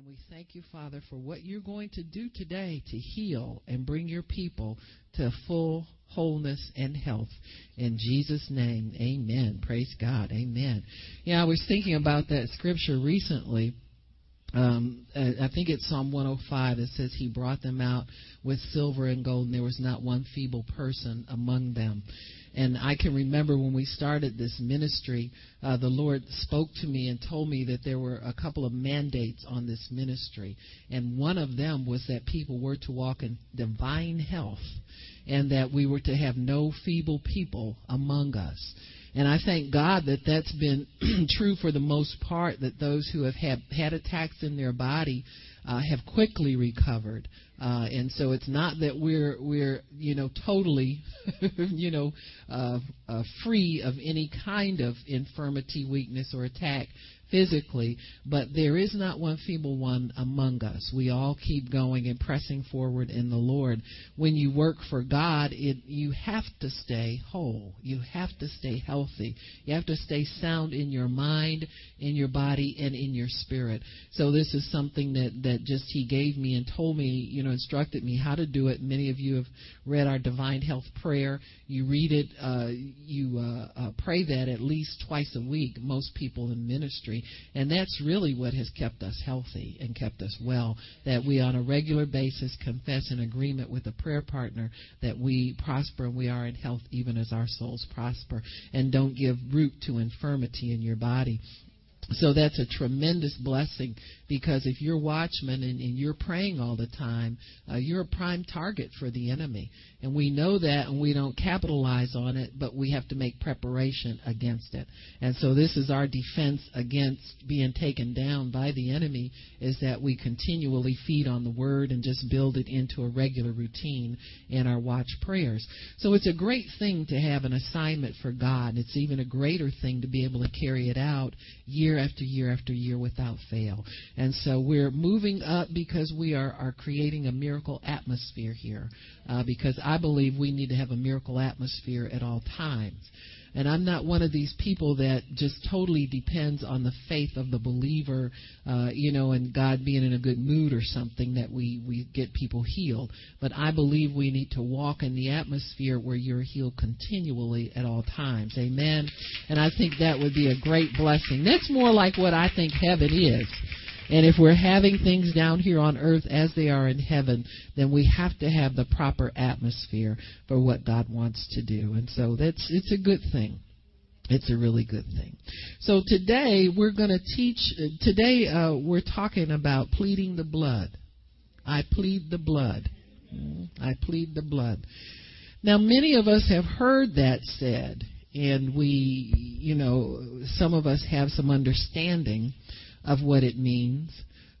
And we thank you, Father, for what you're going to do today to heal and bring your people to full wholeness and health. In Jesus' name, amen. Praise God. Amen. Yeah, I was thinking about that scripture recently. Um, I think it's Psalm 105 that says he brought them out with silver and gold, and there was not one feeble person among them. And I can remember when we started this ministry, uh, the Lord spoke to me and told me that there were a couple of mandates on this ministry. And one of them was that people were to walk in divine health and that we were to have no feeble people among us. And I thank God that that's been true for the most part, that those who have had, had attacks in their body uh, have quickly recovered. Uh, and so it's not that we're we're you know totally you know uh, uh, free of any kind of infirmity, weakness, or attack physically, but there is not one feeble one among us. We all keep going and pressing forward in the Lord. When you work for God, it, you have to stay whole. You have to stay healthy. You have to stay sound in your mind, in your body, and in your spirit. So this is something that, that just He gave me and told me, you know, instructed me how to do it. Many of you have read our Divine Health Prayer. You read it, uh, you uh, uh, pray that at least twice a week, most people in ministry. And that's really what has kept us healthy and kept us well. That we, on a regular basis, confess in agreement with a prayer partner that we prosper and we are in health even as our souls prosper. And don't give root to infirmity in your body. So that's a tremendous blessing because if you're watchman and, and you're praying all the time, uh, you're a prime target for the enemy. And we know that and we don't capitalize on it, but we have to make preparation against it. And so this is our defense against being taken down by the enemy is that we continually feed on the word and just build it into a regular routine in our watch prayers. So it's a great thing to have an assignment for God. It's even a greater thing to be able to carry it out year after year after year without fail. And so we're moving up because we are, are creating a miracle atmosphere here. Uh, because I believe we need to have a miracle atmosphere at all times. And I'm not one of these people that just totally depends on the faith of the believer, uh, you know, and God being in a good mood or something that we, we get people healed. But I believe we need to walk in the atmosphere where you're healed continually at all times. Amen. And I think that would be a great blessing. That's more like what I think heaven is. And if we're having things down here on earth as they are in heaven, then we have to have the proper atmosphere for what God wants to do. And so that's it's a good thing. It's a really good thing. So today we're going to teach. Today uh, we're talking about pleading the blood. I plead the blood. I plead the blood. Now many of us have heard that said, and we, you know, some of us have some understanding of what it means.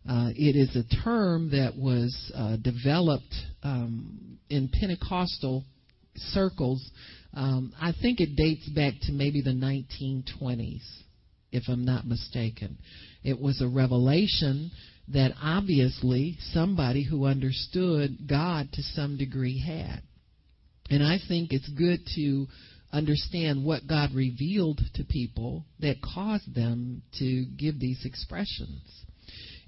Uh, it is a term that was uh, developed um, in Pentecostal circles. Um, I think it dates back to maybe the 1920s, if I'm not mistaken. It was a revelation that obviously somebody who understood God to some degree had. And I think it's good to understand what God revealed to people that caused them to give these expressions.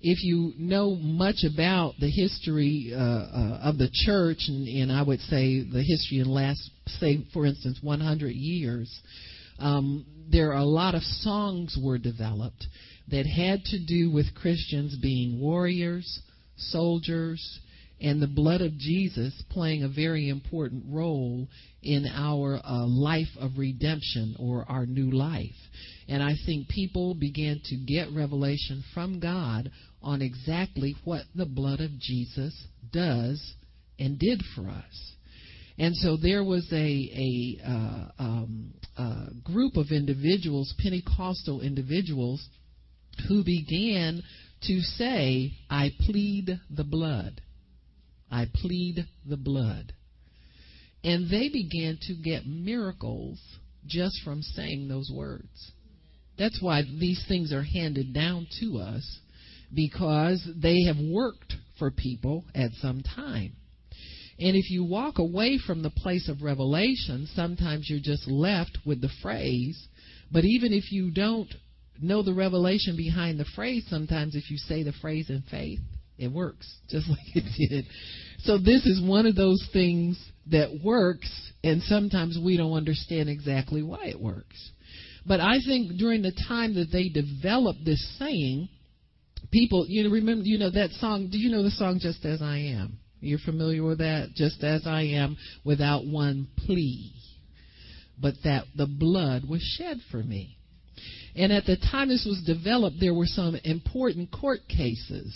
If you know much about the history uh, uh, of the church, and, and, I would say the history in the last, say, for instance, 100 years, um, there are a lot of songs were developed that had to do with Christians being warriors, soldiers, and the blood of Jesus playing a very important role in our uh, life of redemption or our new life. And I think people began to get revelation from God on exactly what the blood of Jesus does and did for us. And so there was a, a, uh, um, a group of individuals, Pentecostal individuals, who began to say, I plead the blood. I plead the blood. And they began to get miracles just from saying those words. That's why these things are handed down to us because they have worked for people at some time. And if you walk away from the place of revelation, sometimes you're just left with the phrase. But even if you don't know the revelation behind the phrase, sometimes if you say the phrase in faith, it works just like it did. So this is one of those things that works, and sometimes we don't understand exactly why it works. But I think during the time that they developed this saying, people, you know, remember, you know that song. Do you know the song "Just as I Am"? You're familiar with that? Just as I am, without one plea, but that the blood was shed for me. And at the time this was developed, there were some important court cases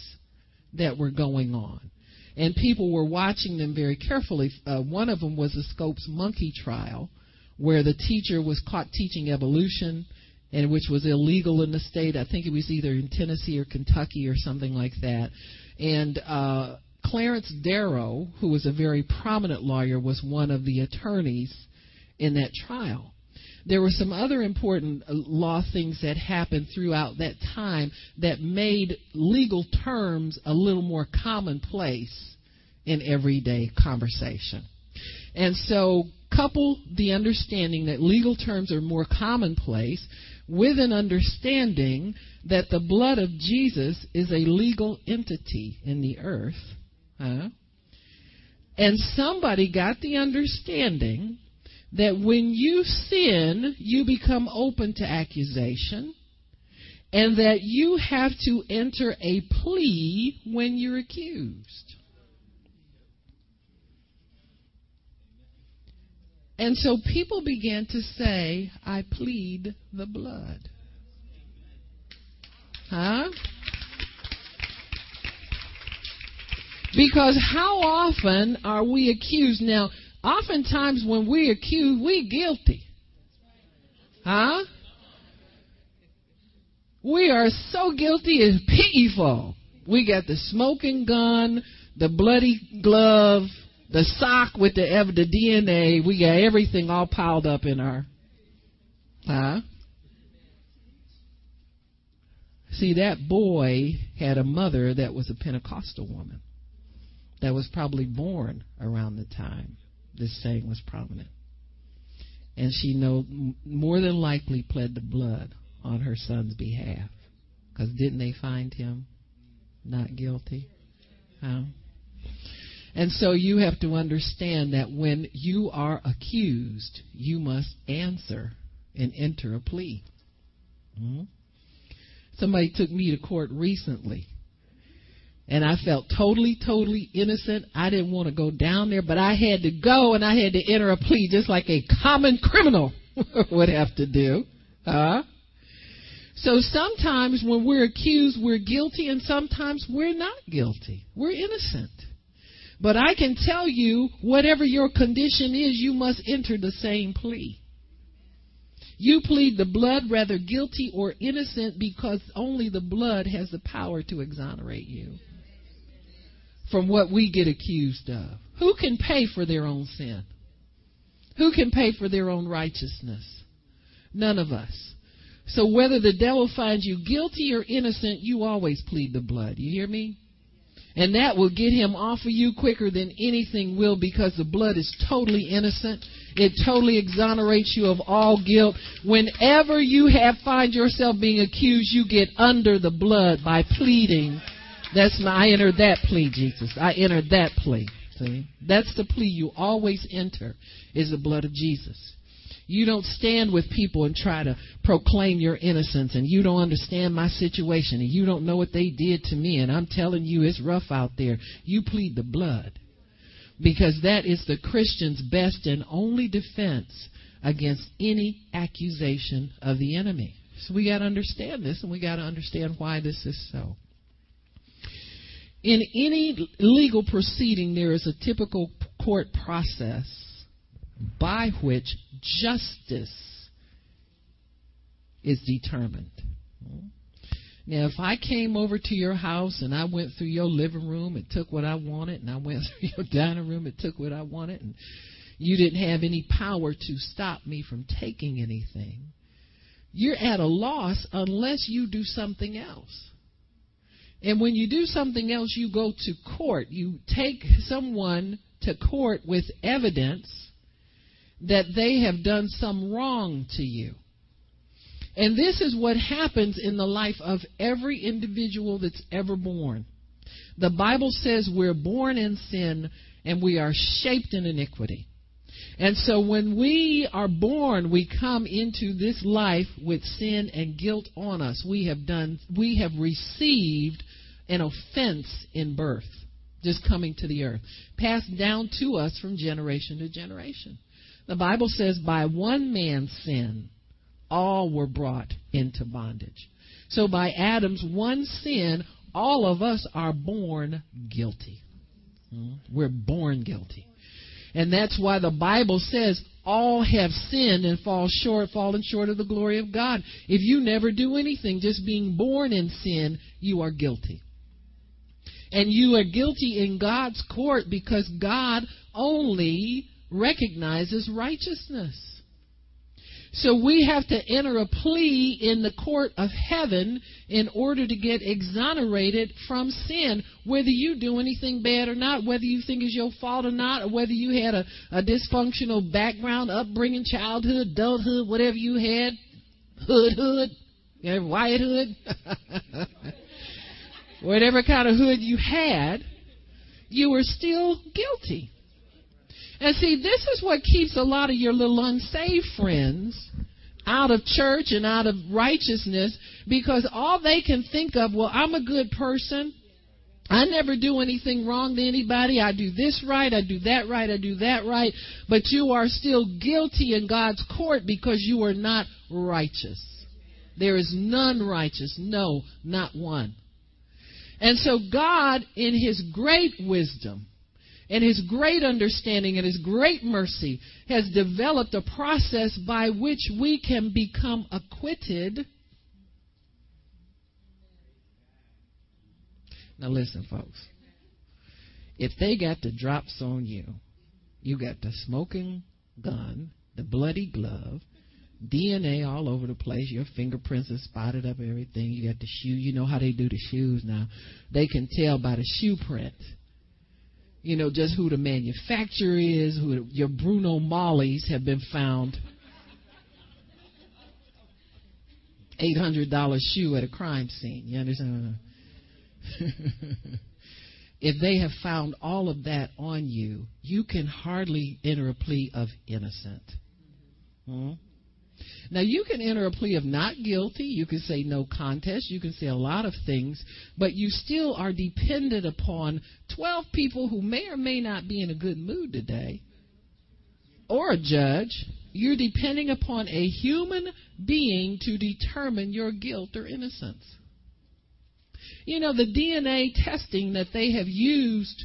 that were going on. And people were watching them very carefully. Uh, one of them was the Scopes monkey trial, where the teacher was caught teaching evolution, and which was illegal in the state. I think it was either in Tennessee or Kentucky or something like that. And uh, Clarence Darrow, who was a very prominent lawyer, was one of the attorneys in that trial there were some other important uh, law things that happened throughout that time that made legal terms a little more commonplace in everyday conversation. And so, couple the understanding that legal terms are more commonplace with an understanding that the blood of Jesus is a legal entity in the earth. Huh? And somebody got the understanding that when you sin, you become open to accusation, and that you have to enter a plea when you're accused. And so people began to say, I plead the blood. Huh? Because how often are we accused? Now, Oftentimes, when we accuse, we guilty. Huh? We are so guilty, it's pitiful. We got the smoking gun, the bloody glove, the sock with the, the DNA. We got everything all piled up in our. Huh? See, that boy had a mother that was a Pentecostal woman that was probably born around the time this saying was prominent. And she know, more than likely pled the blood on her son's behalf. Because didn't they find him not guilty? Huh? And so you have to understand that when you are accused, you must answer and enter a plea. Mm-hmm. Somebody took me to court recently and I felt totally, totally innocent. I didn't want to go down there, but I had to go and I had to enter a plea just like a common criminal would have to do. Huh? So sometimes when we're accused, we're guilty, and sometimes we're not guilty. We're innocent. But I can tell you, whatever your condition is, you must enter the same plea. You plead the blood, rather guilty or innocent, because only the blood has the power to exonerate you from what we get accused of. Who can pay for their own sin? Who can pay for their own righteousness? None of us. So whether the devil finds you guilty or innocent, you always plead the blood. You hear me? And that will get him off of you quicker than anything will because the blood is totally innocent. It totally exonerates you of all guilt. Whenever you have find yourself being accused, you get under the blood by pleading that's my, I enter that plea, Jesus. I enter that plea. See? That's the plea you always enter is the blood of Jesus. You don't stand with people and try to proclaim your innocence and you don't understand my situation and you don't know what they did to me and I'm telling you it's rough out there. You plead the blood. Because that is the Christian's best and only defense against any accusation of the enemy. So we got to understand this and we got to understand why this is so. In any legal proceeding, there is a typical court process by which justice is determined. Now, if I came over to your house and I went through your living room and took what I wanted, and I went through your dining room and took what I wanted, and you didn't have any power to stop me from taking anything, you're at a loss unless you do something else. And when you do something else, you go to court. You take someone to court with evidence that they have done some wrong to you. And this is what happens in the life of every individual that's ever born. The Bible says we're born in sin and we are shaped in iniquity. And so when we are born, we come into this life with sin and guilt on us. We have done, we have received an offense in birth, just coming to the earth, passed down to us from generation to generation. The Bible says, by one man's sin, all were brought into bondage. So by Adam's one sin, all of us are born guilty. Hmm? We're born guilty. And that's why the Bible says all have sinned and fall short, fallen short of the glory of God. If you never do anything, just being born in sin, you are guilty. And you are guilty in God's court because God only recognizes righteousness. So we have to enter a plea in the court of heaven in order to get exonerated from sin, whether you do anything bad or not, whether you think it's your fault or not, or whether you had a, a dysfunctional background, upbringing, childhood, adulthood, whatever you had, hood, hood, white hood, whatever kind of hood you had, you were still guilty. And see, this is what keeps a lot of your little unsaved friends out of church and out of righteousness because all they can think of, well, I'm a good person. I never do anything wrong to anybody. I do this right. I do that right. I do that right. But you are still guilty in God's court because you are not righteous. There is none righteous. No, not one. And so God, in His great wisdom, and his great understanding and his great mercy has developed a process by which we can become acquitted. Now, listen, folks. If they got the drops on you, you got the smoking gun, the bloody glove, DNA all over the place. Your fingerprints are spotted up, everything. You got the shoe. You know how they do the shoes now. They can tell by the shoe print you know, just who the manufacturer is, who your Bruno Maglis have been found. Eight hundred dollar shoe at a crime scene. You understand? if they have found all of that on you, you can hardly enter a plea of innocent. Hmm? Now, you can enter a plea of not guilty. You can say no contest. You can say a lot of things, but you still are dependent upon 12 people who may or may not be in a good mood today, or a judge. You're depending upon a human being to determine your guilt or innocence. You know, the DNA testing that they have used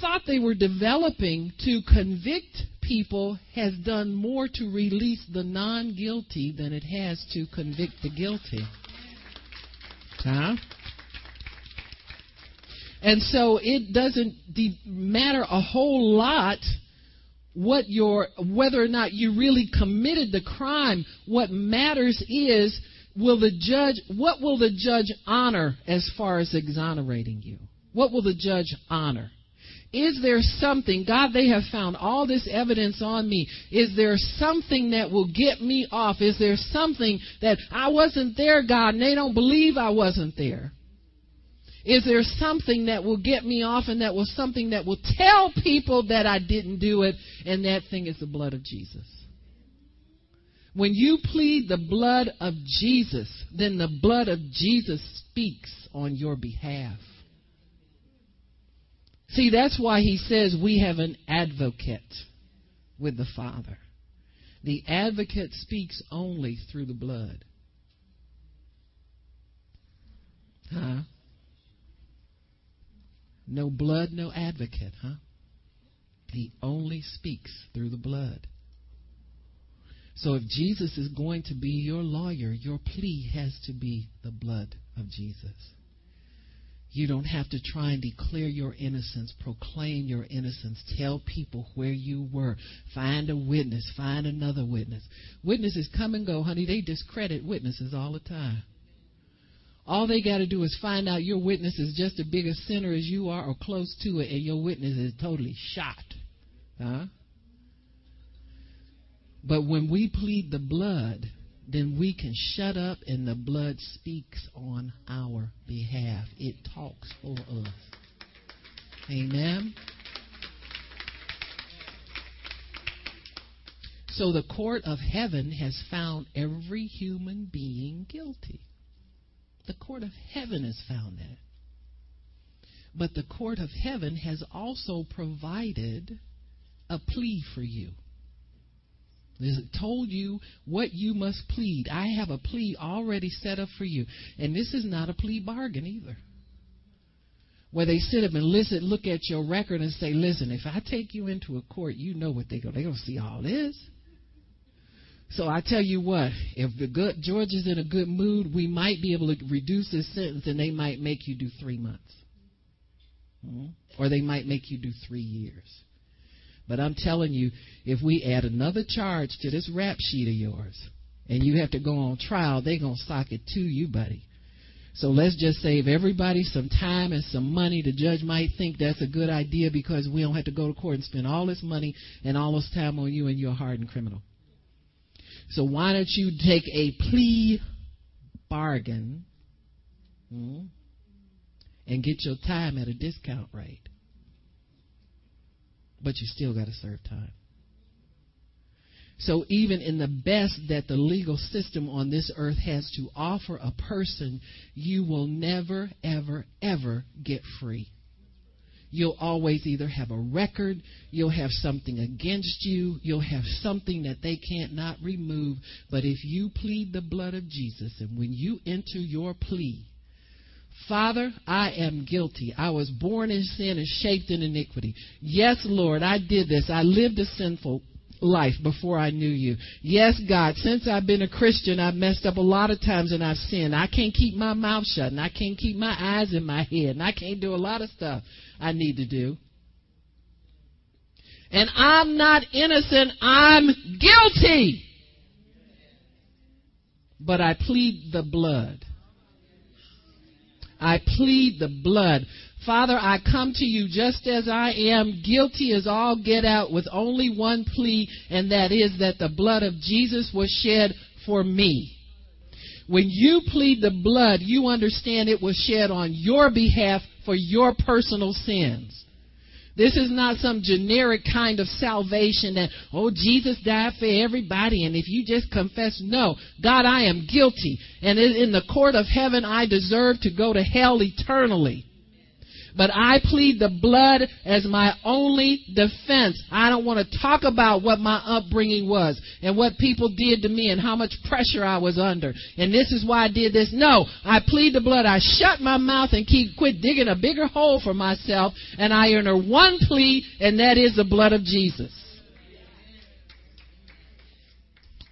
thought they were developing to convict people has done more to release the non guilty than it has to convict the guilty. Huh? And so it doesn't de- matter a whole lot what your whether or not you really committed the crime. What matters is will the judge what will the judge honor as far as exonerating you? What will the judge honor? Is there something, God, they have found all this evidence on me. Is there something that will get me off? Is there something that I wasn't there, God, and they don't believe I wasn't there? Is there something that will get me off and that was something that will tell people that I didn't do it? And that thing is the blood of Jesus. When you plead the blood of Jesus, then the blood of Jesus speaks on your behalf. See, that's why he says we have an advocate with the Father. The advocate speaks only through the blood. Huh? No blood, no advocate, huh? He only speaks through the blood. So if Jesus is going to be your lawyer, your plea has to be the blood of Jesus. You don't have to try and declare your innocence, proclaim your innocence, tell people where you were. Find a witness, find another witness. Witnesses come and go, honey. They discredit witnesses all the time. All they got to do is find out your witness is just as big a sinner as you are or close to it, and your witness is totally shot. Huh? But when we plead the blood, then we can shut up and the blood speaks on our behalf. It talks for us. Amen. So the court of heaven has found every human being guilty. The court of heaven has found that. But the court of heaven has also provided a plea for you. Told you what you must plead. I have a plea already set up for you. And this is not a plea bargain either. Where they sit up and listen, look at your record and say, listen, if I take you into a court, you know what they're going to They're going to see all this. So I tell you what, if the good George is in a good mood, we might be able to reduce his sentence and they might make you do three months. Mm-hmm. Or they might make you do three years. But I'm telling you, if we add another charge to this rap sheet of yours and you have to go on trial, they're going to sock it to you, buddy. So let's just save everybody some time and some money. The judge might think that's a good idea because we don't have to go to court and spend all this money and all this time on you and you're a hardened criminal. So why don't you take a plea bargain hmm, and get your time at a discount rate? But you still got to serve time. So even in the best that the legal system on this earth has to offer a person, you will never, ever, ever get free you'll always either have a record, you'll have something against you, you'll have something that they can't not remove. But if you plead the blood of Jesus and when you enter your plea, Father, I am guilty. I was born in sin and shaped in iniquity. Yes, Lord, I did this. I lived a sinful life before I knew you. Yes, God, since I've been a Christian, I've messed up a lot of times and I've sinned. I can't keep my mouth shut and I can't keep my eyes in my head and I can't do a lot of stuff I need to do. And I'm not innocent, I'm guilty. But I plead the blood. I plead the blood. Father, I come to you just as I am, guilty as all get out, with only one plea, and that is that the blood of Jesus was shed for me. When you plead the blood, you understand it was shed on your behalf for your personal sins. This is not some generic kind of salvation that, oh, Jesus died for everybody, and if you just confess, no, God, I am guilty, and in the court of heaven, I deserve to go to hell eternally. But I plead the blood as my only defense. I don't want to talk about what my upbringing was and what people did to me and how much pressure I was under. And this is why I did this. No, I plead the blood. I shut my mouth and keep quit digging a bigger hole for myself and I enter one plea and that is the blood of Jesus.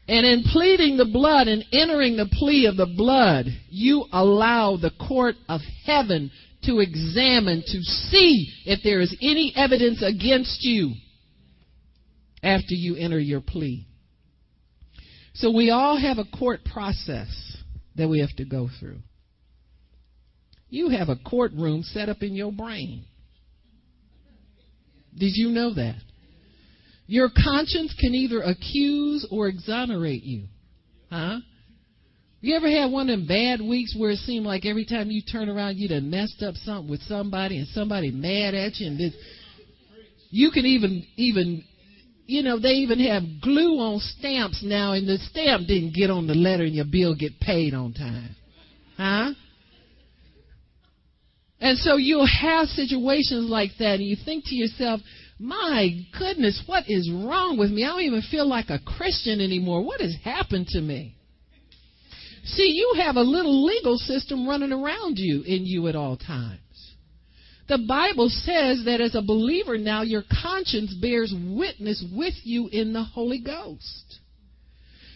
And in pleading the blood and entering the plea of the blood, you allow the court of heaven to examine to see if there is any evidence against you after you enter your plea. So we all have a court process that we have to go through. You have a courtroom set up in your brain. Did you know that? Your conscience can either accuse or exonerate you. Huh? You ever had one of them bad weeks where it seemed like every time you turn around you done messed up something with somebody and somebody mad at you and this you can even even you know, they even have glue on stamps now and the stamp didn't get on the letter and your bill get paid on time. Huh? And so you'll have situations like that and you think to yourself, my goodness, what is wrong with me? I don't even feel like a Christian anymore. What has happened to me? See, you have a little legal system running around you in you at all times. The Bible says that as a believer now, your conscience bears witness with you in the Holy Ghost.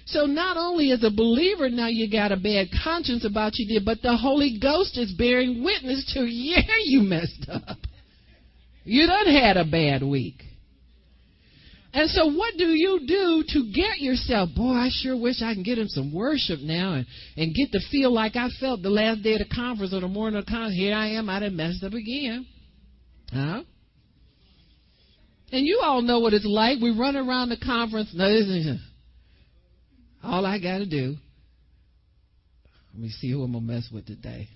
So not only as a believer now you got a bad conscience about you did, but the Holy Ghost is bearing witness to, yeah, you messed up. You done had a bad week. And so what do you do to get yourself? Boy, I sure wish I can get him some worship now and, and get to feel like I felt the last day of the conference or the morning of the conference. Here I am, I done messed up again. Huh? And you all know what it's like. We run around the conference. No, all I got to do Let me see who I'm gonna mess with today.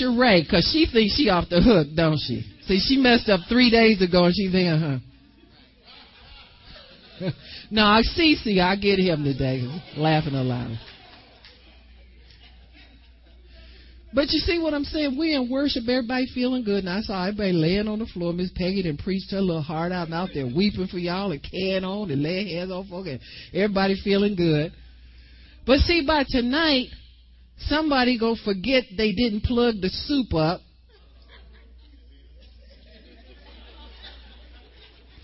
Sheree, cause she thinks she off the hook, don't she? See, she messed up three days ago, and she thinking, huh? no, Cece, I get him today, laughing a lot. But you see what I'm saying? We in worship, everybody feeling good, and I saw everybody laying on the floor. Miss Peggy then preached her little heart out and out there weeping for y'all and carrying on and laying hands on folk, and everybody feeling good. But see, by tonight, somebody gonna forget they didn't plug the soup up.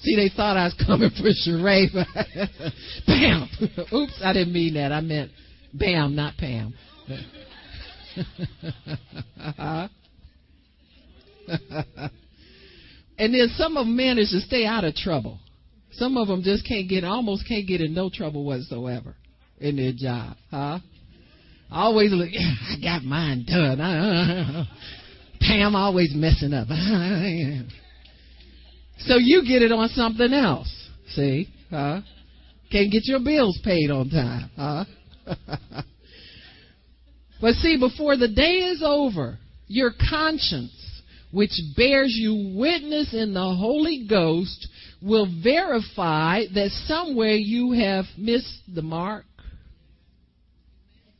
See, they thought I was coming for charade. bam! Oops, I didn't mean that. I meant bam, not Pam. and then some of them manage to stay out of trouble. Some of them just can't get, almost can't get in no trouble whatsoever in their job, huh? Always look, yeah, I got mine done. Pam always messing up. So you get it on something else, see, huh? Can't get your bills paid on time, huh? But see, before the day is over, your conscience, which bears you witness in the Holy Ghost, will verify that somewhere you have missed the mark.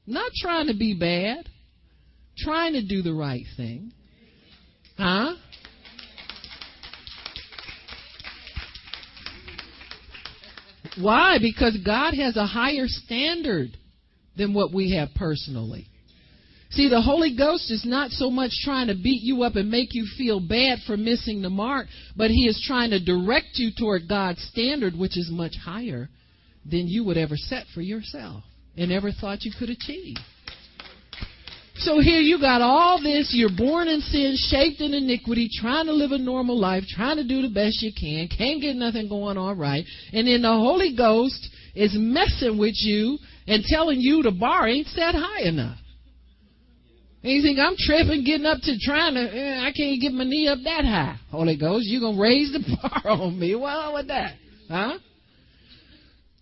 Not trying to be bad, trying to do the right thing. Huh? Why? Because God has a higher standard than what we have personally. See, the Holy Ghost is not so much trying to beat you up and make you feel bad for missing the mark, but He is trying to direct you toward God's standard, which is much higher than you would ever set for yourself and ever thought you could achieve. So here you got all this, you're born in sin, shaped in iniquity, trying to live a normal life, trying to do the best you can, can't get nothing going on right, and then the Holy Ghost is messing with you and telling you the bar ain't set high enough. And you think I'm tripping, getting up to trying to, eh, I can't get my knee up that high. Holy Ghost, you're going to raise the bar on me. Well, with that? Huh?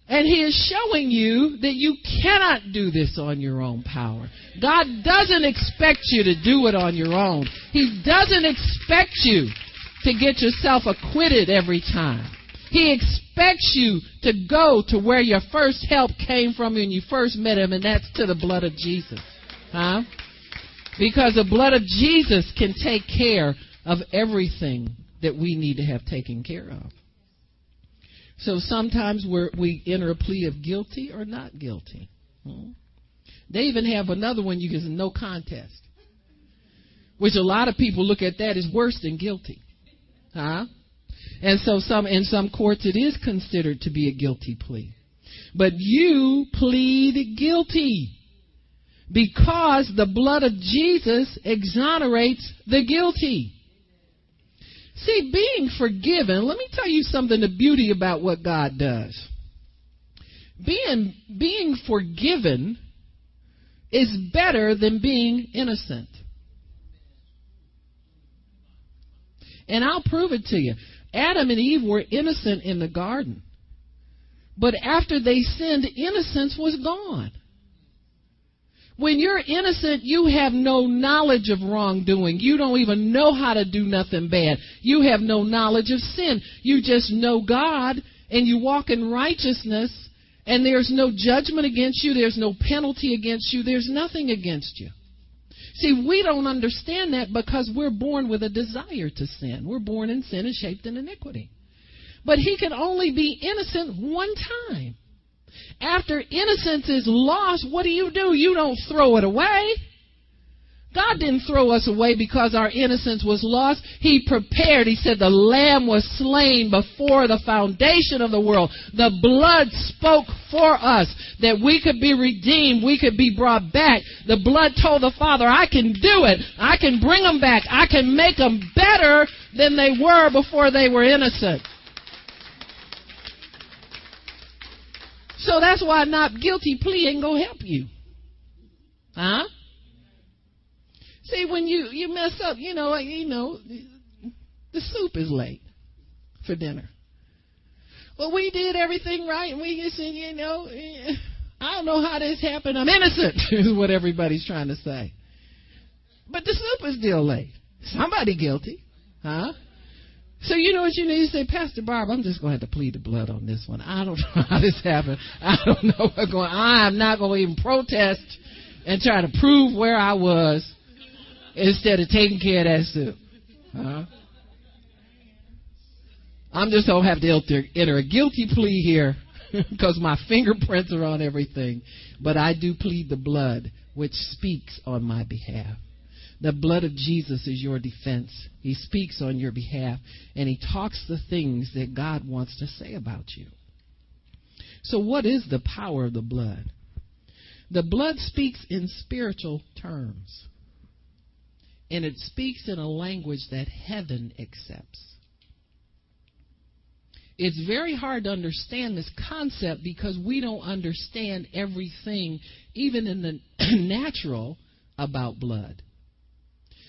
And he is showing you that you cannot do this on your own power. God doesn't expect you to do it on your own. He doesn't expect you to get yourself acquitted every time. He expects you to go to where your first help came from when you first met him, and that's to the blood of Jesus. Huh? Because the blood of Jesus can take care of everything that we need to have taken care of. So sometimes we enter a plea of guilty or not guilty. Hmm? They even have another one you can no contest, which a lot of people look at that as worse than guilty, huh? And so some in some courts it is considered to be a guilty plea, but you plead guilty because the blood of Jesus exonerates the guilty. See, being forgiven, let me tell you something the beauty about what God does. Being, being forgiven is better than being innocent. And I'll prove it to you. Adam and Eve were innocent in the garden. But after they sinned, innocence was gone. When you're innocent, you have no knowledge of wrongdoing. You don't even know how to do nothing bad. You have no knowledge of sin. You just know God and you walk in righteousness and there's no judgment against you. There's no penalty against you. There's nothing against you. See, we don't understand that because we're born with a desire to sin. We're born in sin and shaped in iniquity. But he can only be innocent one time. After innocence is lost, what do you do? You don't throw it away. God didn't throw us away because our innocence was lost. He prepared. He said the lamb was slain before the foundation of the world. The blood spoke for us that we could be redeemed. We could be brought back. The blood told the Father, I can do it. I can bring them back. I can make them better than they were before they were innocent. So that's why not guilty plea ain't gonna help you. Huh? See, when you you mess up, you know, you know, the soup is late for dinner. Well, we did everything right, and we just said, you know, I don't know how this happened. I'm innocent, is what everybody's trying to say. But the soup is still late. Somebody guilty. Huh? So you know what you need to say, Pastor Barb, I'm just going to have to plead the blood on this one. I don't know how this happened. I don't know what's going. I'm not going to even protest and try to prove where I was instead of taking care of that soup. Huh? I'm just going to have to enter a guilty plea here because my fingerprints are on everything. But I do plead the blood which speaks on my behalf. The blood of Jesus is your defense. He speaks on your behalf and he talks the things that God wants to say about you. So, what is the power of the blood? The blood speaks in spiritual terms, and it speaks in a language that heaven accepts. It's very hard to understand this concept because we don't understand everything, even in the natural, about blood.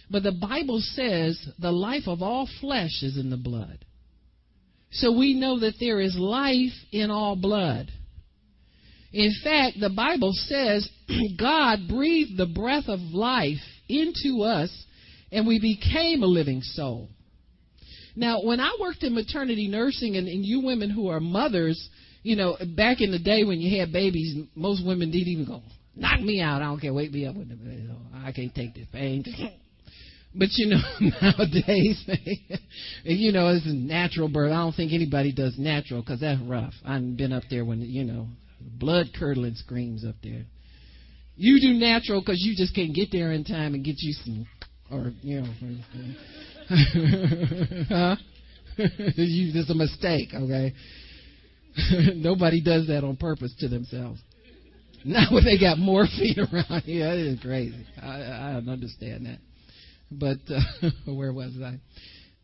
But the Bible says the life of all flesh is in the blood. So we know that there is life in all blood. In fact, the Bible says God breathed the breath of life into us and we became a living soul. Now, when I worked in maternity nursing, and, and you women who are mothers, you know, back in the day when you had babies, most women didn't even go, knock me out. I don't care. Wake me up. When the, I can't take this pain. But you know, nowadays, you know, it's a natural birth. I don't think anybody does natural because that's rough. I've been up there when, you know, blood curdling screams up there. You do natural because you just can't get there in time and get you some, or, you know, huh? you, it's a mistake, okay? Nobody does that on purpose to themselves. Now when they got morphine around, yeah, it is crazy. I, I don't understand that. But uh, where was I?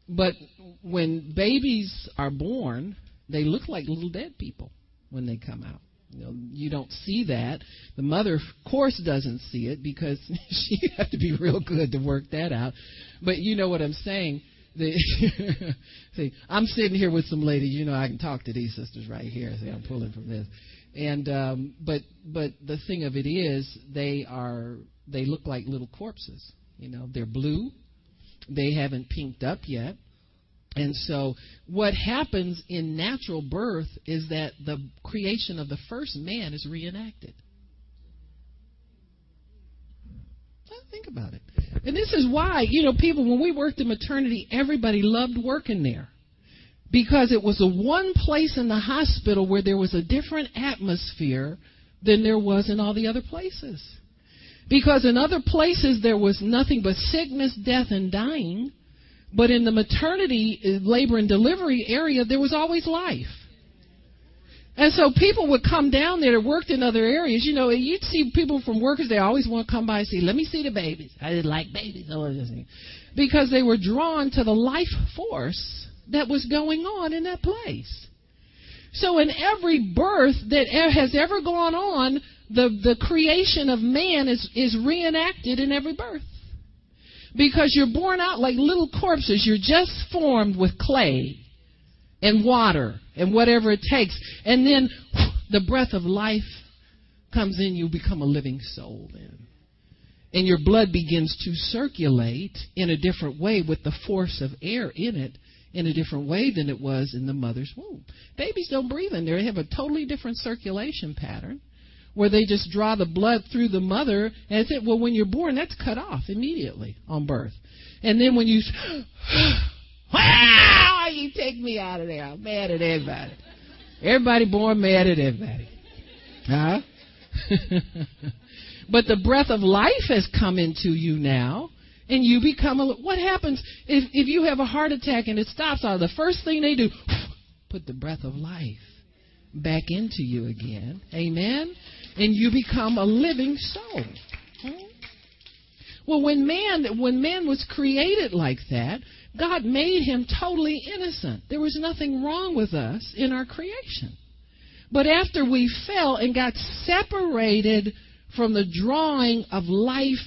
But when babies are born, they look like little dead people when they come out. You, know, you don't see that. The mother, of course, doesn't see it because she have to be real good to work that out. But you know what I'm saying. See, I'm sitting here with some ladies. You know, I can talk to these sisters right here. See, I'm pulling from this. And um, but but the thing of it is, they are they look like little corpses. You know, they're blue. They haven't pinked up yet. And so, what happens in natural birth is that the creation of the first man is reenacted. Think about it. And this is why, you know, people, when we worked in maternity, everybody loved working there. Because it was the one place in the hospital where there was a different atmosphere than there was in all the other places. Because in other places there was nothing but sickness, death, and dying. But in the maternity, uh, labor, and delivery area, there was always life. And so people would come down there that worked in other areas. You know, you'd see people from workers, they always want to come by and see, let me see the babies. I like babies. Because they were drawn to the life force that was going on in that place. So in every birth that has ever gone on, the, the creation of man is, is reenacted in every birth. Because you're born out like little corpses. You're just formed with clay and water and whatever it takes. And then the breath of life comes in, you become a living soul then. And your blood begins to circulate in a different way with the force of air in it in a different way than it was in the mother's womb. Babies don't breathe in there. They have a totally different circulation pattern where they just draw the blood through the mother and say, well, when you're born, that's cut off immediately on birth. And then when you, wow, you take me out of there. I'm mad at everybody. Everybody born mad at everybody. Huh? but the breath of life has come into you now and you become a what happens if if you have a heart attack and it stops out the first thing they do put the breath of life back into you again. Amen? And you become a living soul. Well when man when man was created like that god made him totally innocent. There was nothing wrong with us in our creation. But after we fell and got separated from the drawing of life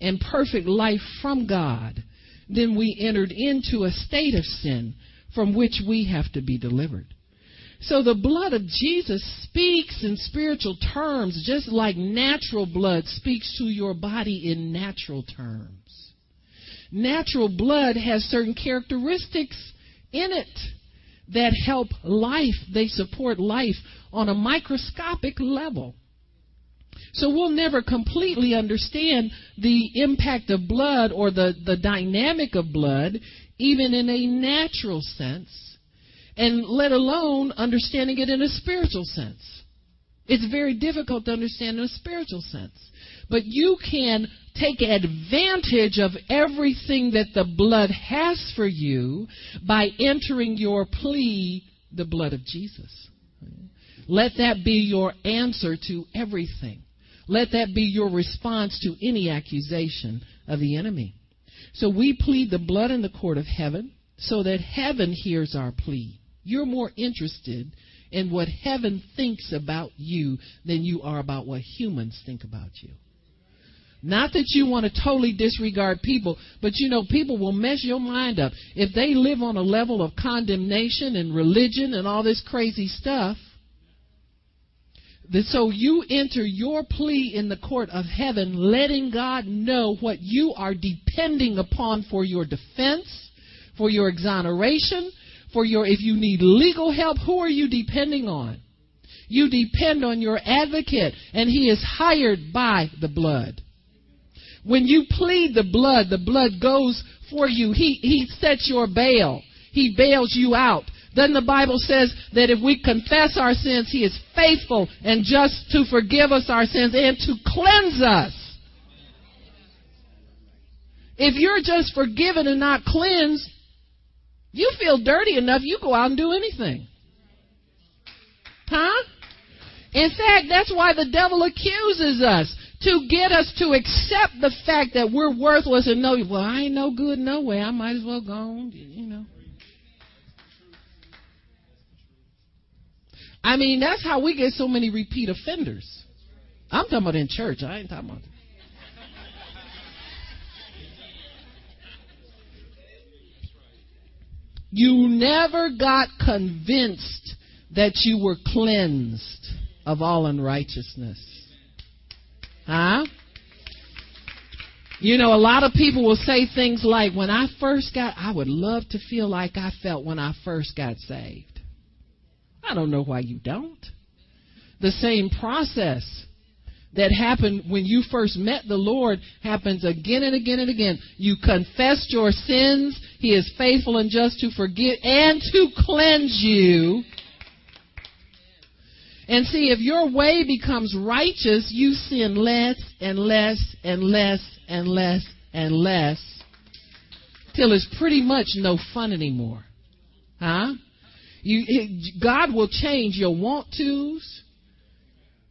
and perfect life from God, then we entered into a state of sin from which we have to be delivered. So the blood of Jesus speaks in spiritual terms, just like natural blood speaks to your body in natural terms. Natural blood has certain characteristics in it that help life, they support life on a microscopic level. So we'll never completely understand the impact of blood or the, the dynamic of blood, even in a natural sense, and let alone understanding it in a spiritual sense. It's very difficult to understand in a spiritual sense. But you can take advantage of everything that the blood has for you by entering your plea, the blood of Jesus. Let that be your answer to everything. Let that be your response to any accusation of the enemy. So we plead the blood in the court of heaven so that heaven hears our plea. You're more interested in what heaven thinks about you than you are about what humans think about you. Not that you want to totally disregard people, but you know, people will mess your mind up. If they live on a level of condemnation and religion and all this crazy stuff, so you enter your plea in the court of heaven, letting God know what you are depending upon for your defense, for your exoneration, for your, if you need legal help, who are you depending on? You depend on your advocate, and he is hired by the blood. When you plead the blood, the blood goes for you. He, he sets your bail. He bails you out. Then the Bible says that if we confess our sins, He is faithful and just to forgive us our sins and to cleanse us. If you're just forgiven and not cleansed, you feel dirty enough, you go out and do anything. Huh? In fact, that's why the devil accuses us to get us to accept the fact that we're worthless and know, well, I ain't no good no way. I might as well go on, you know. I mean, that's how we get so many repeat offenders. I'm talking about in church. I ain't talking about. You never got convinced that you were cleansed of all unrighteousness. Huh? You know, a lot of people will say things like, when I first got, I would love to feel like I felt when I first got saved. I don't know why you don't. The same process that happened when you first met the Lord happens again and again and again. You confessed your sins. He is faithful and just to forgive and to cleanse you. And see, if your way becomes righteous, you sin less and less and less and less and less till it's pretty much no fun anymore. Huh? You, God will change your want tos.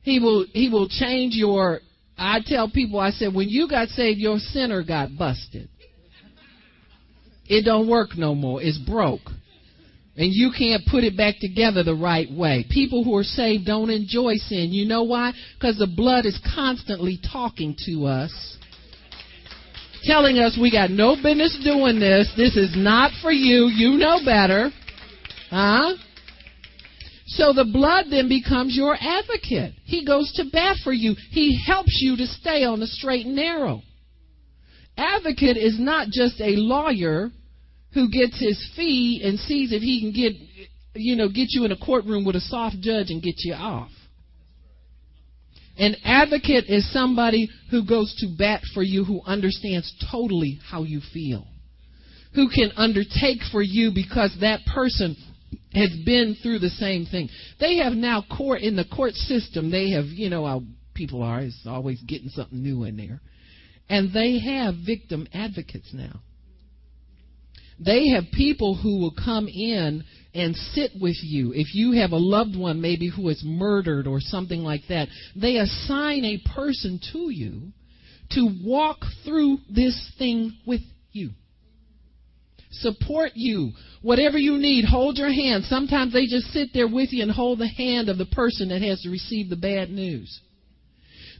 He will, he will change your, I tell people, I said, when you got saved, your sinner got busted. It don't work no more. It's broke. And you can't put it back together the right way. People who are saved don't enjoy sin. You know why? Because the blood is constantly talking to us, telling us we got no business doing this. This is not for you. You know better. Huh? So the blood then becomes your advocate. He goes to bat for you. He helps you to stay on the straight and narrow. Advocate is not just a lawyer who gets his fee and sees if he can get you know get you in a courtroom with a soft judge and get you off. An advocate is somebody who goes to bat for you who understands totally how you feel. Who can undertake for you because that person has been through the same thing. They have now court in the court system. They have, you know, how people are. It's always getting something new in there, and they have victim advocates now. They have people who will come in and sit with you. If you have a loved one maybe who is murdered or something like that, they assign a person to you to walk through this thing with you support you. Whatever you need, hold your hand. Sometimes they just sit there with you and hold the hand of the person that has to receive the bad news.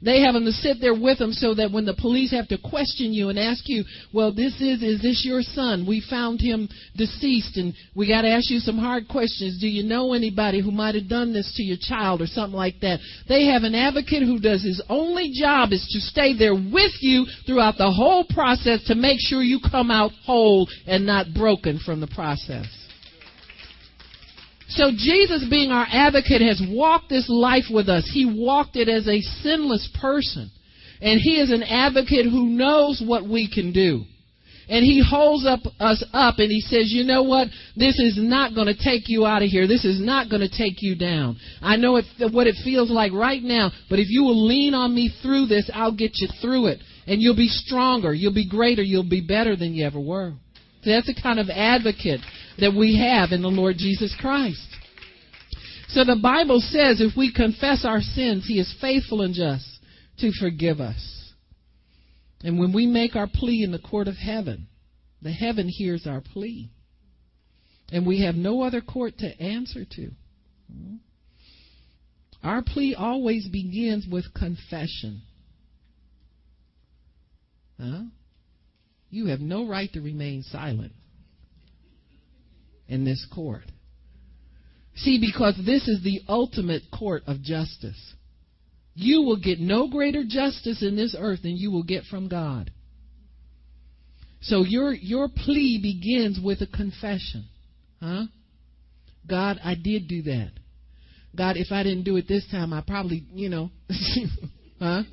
They have them to sit there with them so that when the police have to question you and ask you, well, this is, is this your son? We found him deceased and we got to ask you some hard questions. Do you know anybody who might have done this to your child or something like that? They have an advocate who does his only job is to stay there with you throughout the whole process to make sure you come out whole and not broken from the process. So Jesus, being our advocate, has walked this life with us. He walked it as a sinless person. And he is an advocate who knows what we can do. And he holds up us up and he says, you know what? This is not going to take you out of here. This is not going to take you down. I know it, what it feels like right now, but if you will lean on me through this, I'll get you through it. And you'll be stronger. You'll be greater. You'll be better than you ever were. So that's the kind of advocate that we have in the Lord Jesus Christ. So the Bible says if we confess our sins, He is faithful and just to forgive us. And when we make our plea in the court of heaven, the heaven hears our plea. And we have no other court to answer to. Our plea always begins with confession. Huh? You have no right to remain silent in this court. See, because this is the ultimate court of justice. You will get no greater justice in this earth than you will get from God. So your your plea begins with a confession. Huh? God, I did do that. God, if I didn't do it this time, I probably, you know, huh?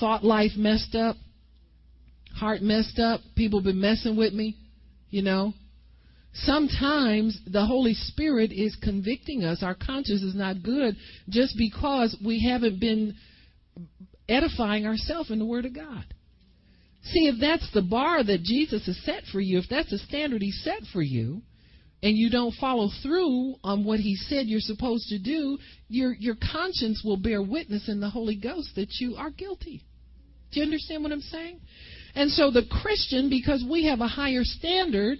Thought life messed up, heart messed up, people been messing with me, you know. Sometimes the Holy Spirit is convicting us. Our conscience is not good just because we haven't been edifying ourselves in the Word of God. See, if that's the bar that Jesus has set for you, if that's the standard He set for you, and you don't follow through on what He said you're supposed to do, your your conscience will bear witness in the Holy Ghost that you are guilty. Do you understand what I'm saying? And so the Christian, because we have a higher standard,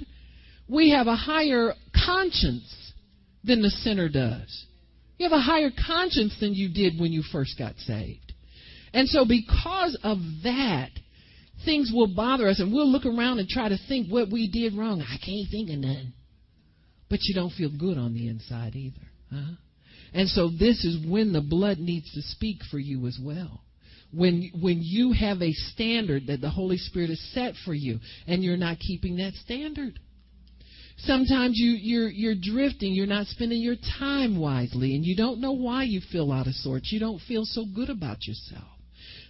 we have a higher conscience than the sinner does. You have a higher conscience than you did when you first got saved. And so, because of that, things will bother us, and we'll look around and try to think what we did wrong. I can't think of none. But you don't feel good on the inside either. Huh? And so, this is when the blood needs to speak for you as well when when you have a standard that the Holy Spirit has set for you and you're not keeping that standard. Sometimes you, you're, you're drifting. You're not spending your time wisely, and you don't know why you feel out of sorts. You don't feel so good about yourself.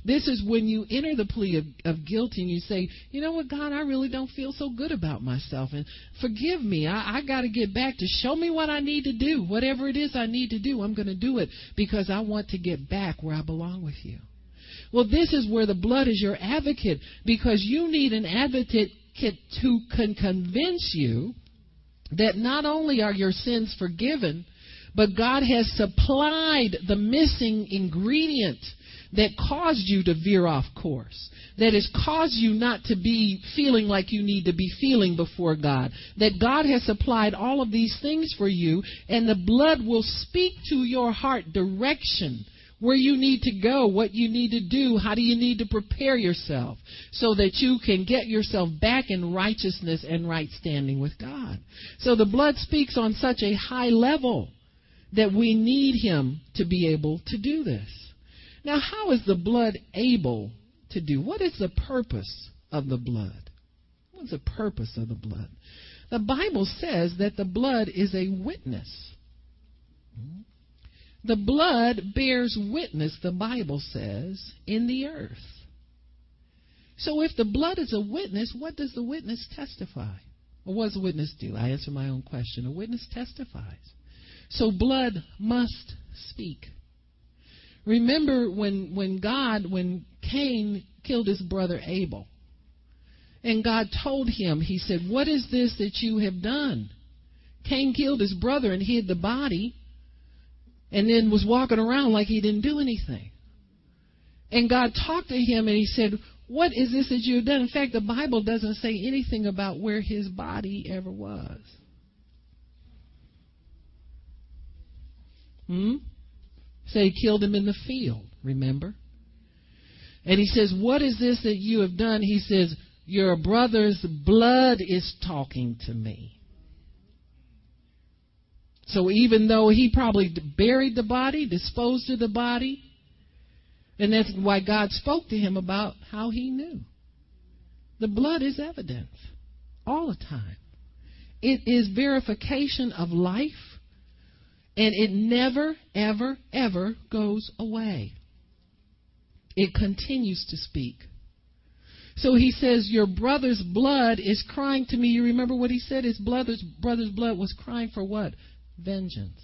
This is when you enter the plea of, of guilt and you say, you know what, God, I really don't feel so good about myself. And forgive me. I, I got to get back to show me what I need to do. Whatever it is I need to do, I'm going to do it because I want to get back where I belong with you. Well, this is where the blood is your advocate because you need an advocate to can convince you that not only are your sins forgiven, but God has supplied the missing ingredient that caused you to veer off course, that has caused you not to be feeling like you need to be feeling before God, that God has supplied all of these things for you, and the blood will speak to your heart direction where you need to go, what you need to do, how do you need to prepare yourself so that you can get yourself back in righteousness and right standing with God. So the blood speaks on such a high level that we need Him to be able to do this. Now, how is the blood able to do? What is the purpose of the blood? What's the purpose of the blood? The Bible says that the blood is a witness. Hmm? The blood bears witness, the Bible says, in the earth. So if the blood is a witness, what does the witness testify? Or what does a witness do? I answer my own question. A witness testifies. So blood must speak. Remember when, when God, when Cain killed his brother Abel, and God told him, He said, What is this that you have done? Cain killed his brother and hid the body and then was walking around like he didn't do anything. And God talked to him and he said, What is this that you have done? In fact, the Bible doesn't say anything about where his body ever was. Hmm? Say he killed him in the field, remember? And he says, What is this that you have done? He says, Your brother's blood is talking to me. So even though he probably buried the body, disposed of the body, and that's why God spoke to him about how he knew. The blood is evidence all the time. It is verification of life, and it never, ever, ever goes away. It continues to speak. So he says, Your brother's blood is crying to me. You remember what he said? His brother's, brother's blood was crying for what? Vengeance.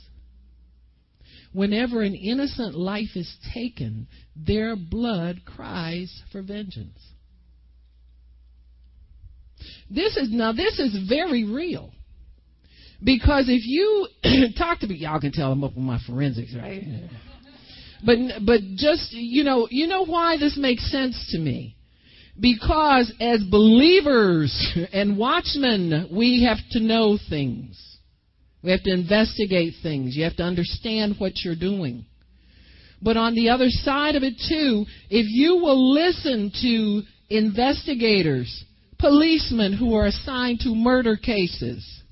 Whenever an innocent life is taken, their blood cries for vengeance. This is now this is very real. Because if you talk to me, y'all can tell I'm up on my forensics, right? But but just you know, you know why this makes sense to me. Because as believers and watchmen, we have to know things. We have to investigate things. You have to understand what you're doing. But on the other side of it too, if you will listen to investigators, policemen who are assigned to murder cases,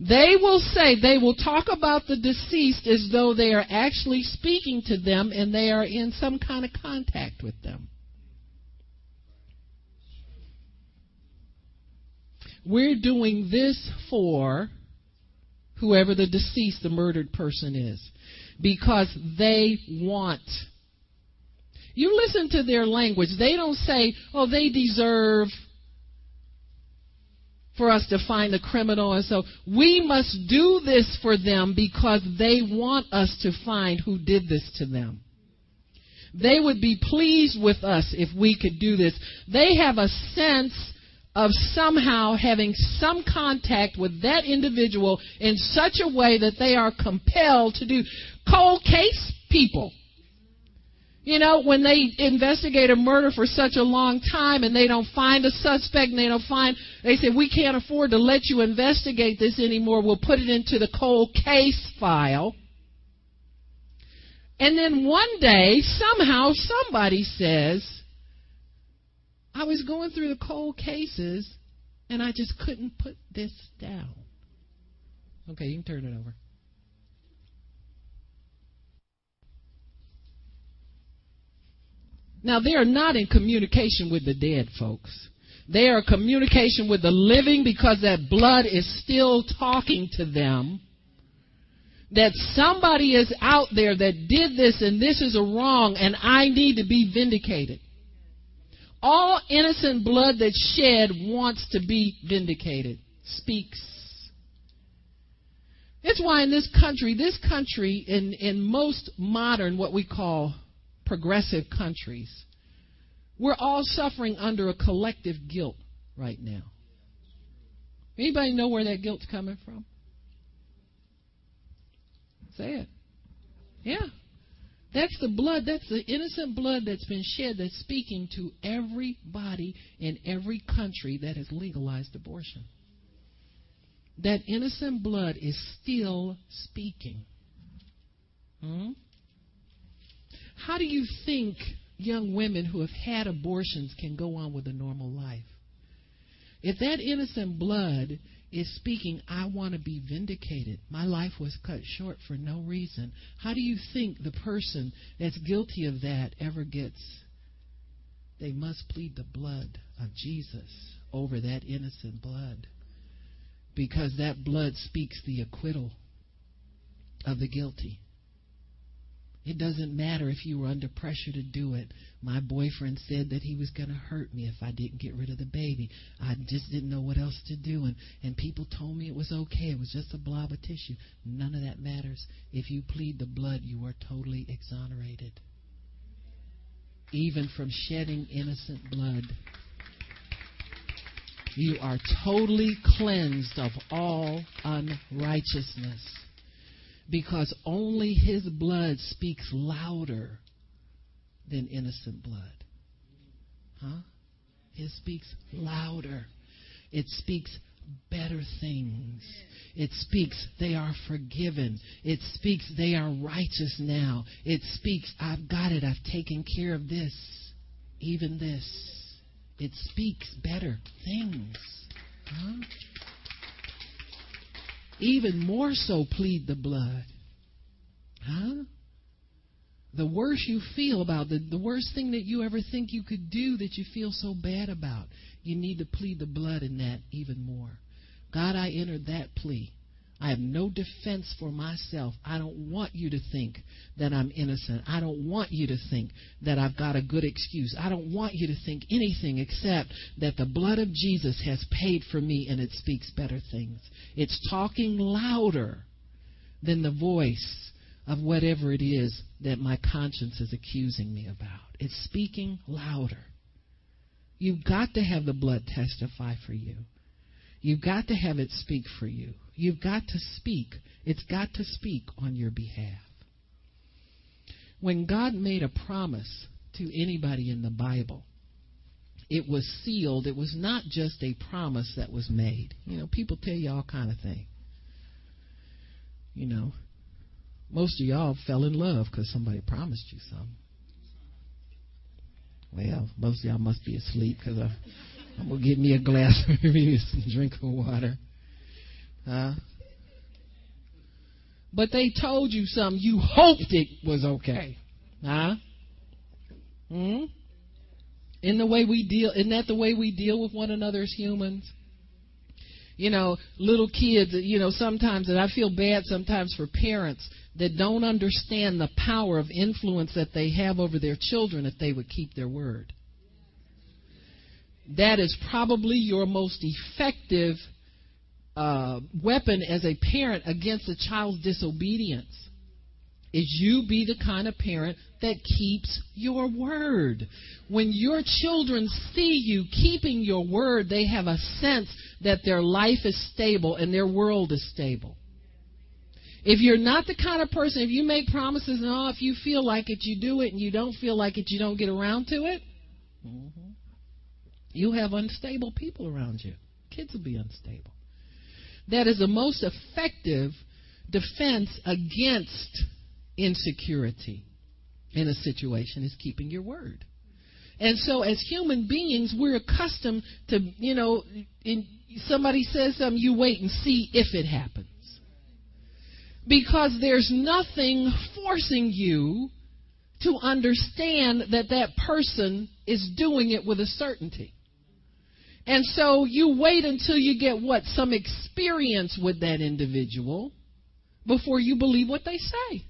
they will say, they will talk about the deceased as though they are actually speaking to them and they are in some kind of contact with them. We're doing this for whoever the deceased, the murdered person is, because they want. You listen to their language. They don't say, oh, they deserve for us to find the criminal. And so we must do this for them because they want us to find who did this to them. They would be pleased with us if we could do this. They have a sense of somehow having some contact with that individual in such a way that they are compelled to do cold case people you know, when they investigate a murder for such a long time and they don't find a suspect and they don't find, they say, we can't afford to let you investigate this anymore. We'll put it into the cold case file. And then one day, somehow, somebody says, I was going through the cold cases and I just couldn't put this down. Okay, you can turn it over. Now, they are not in communication with the dead, folks. They are in communication with the living because that blood is still talking to them. That somebody is out there that did this and this is a wrong and I need to be vindicated. All innocent blood that's shed wants to be vindicated, speaks. That's why in this country, this country, in, in most modern, what we call progressive countries, we're all suffering under a collective guilt right now. Anybody know where that guilt's coming from? Say it. Yeah. That's the blood, that's the innocent blood that's been shed that's speaking to everybody in every country that has legalized abortion. That innocent blood is still speaking. Hmm? How do you think young women who have had abortions can go on with a normal life? If that innocent blood is speaking, I want to be vindicated. My life was cut short for no reason. How do you think the person that's guilty of that ever gets? They must plead the blood of Jesus over that innocent blood because that blood speaks the acquittal of the guilty. It doesn't matter if you were under pressure to do it. My boyfriend said that he was going to hurt me if I didn't get rid of the baby. I just didn't know what else to do. And, and people told me it was okay. It was just a blob of tissue. None of that matters. If you plead the blood, you are totally exonerated. Even from shedding innocent blood. You are totally cleansed of all unrighteousness because only his blood speaks louder than innocent blood. Huh? It speaks louder. It speaks better things. It speaks they are forgiven. It speaks they are righteous now. It speaks I've got it. I've taken care of this. even this. It speaks better things. Huh? Even more so, plead the blood. Huh? The worse you feel about the, the worst thing that you ever think you could do that you feel so bad about, you need to plead the blood in that even more. God, I entered that plea. I have no defense for myself. I don't want you to think that I'm innocent. I don't want you to think that I've got a good excuse. I don't want you to think anything except that the blood of Jesus has paid for me and it speaks better things. It's talking louder than the voice of whatever it is that my conscience is accusing me about. It's speaking louder. You've got to have the blood testify for you. You've got to have it speak for you. You've got to speak. It's got to speak on your behalf. When God made a promise to anybody in the Bible, it was sealed. It was not just a promise that was made. You know, people tell you all kind of things. You know, most of y'all fell in love because somebody promised you something. Well, most of y'all must be asleep because I'm gonna get me a glass of drink of water. Huh? But they told you something. You hoped it was okay. Huh? Hmm? In the way we deal, isn't that the way we deal with one another as humans? You know, little kids, you know, sometimes, and I feel bad sometimes for parents that don't understand the power of influence that they have over their children if they would keep their word. That is probably your most effective uh, weapon as a parent against a child's disobedience is you be the kind of parent that keeps your word. When your children see you keeping your word, they have a sense that their life is stable and their world is stable. If you're not the kind of person, if you make promises and all, if you feel like it, you do it, and you don't feel like it, you don't get around to it, mm-hmm. you have unstable people around you. Kids will be unstable that is the most effective defense against insecurity in a situation is keeping your word. And so, as human beings, we're accustomed to, you know, in, somebody says something, you wait and see if it happens. Because there's nothing forcing you to understand that that person is doing it with a certainty. And so you wait until you get what? Some experience with that individual before you believe what they say.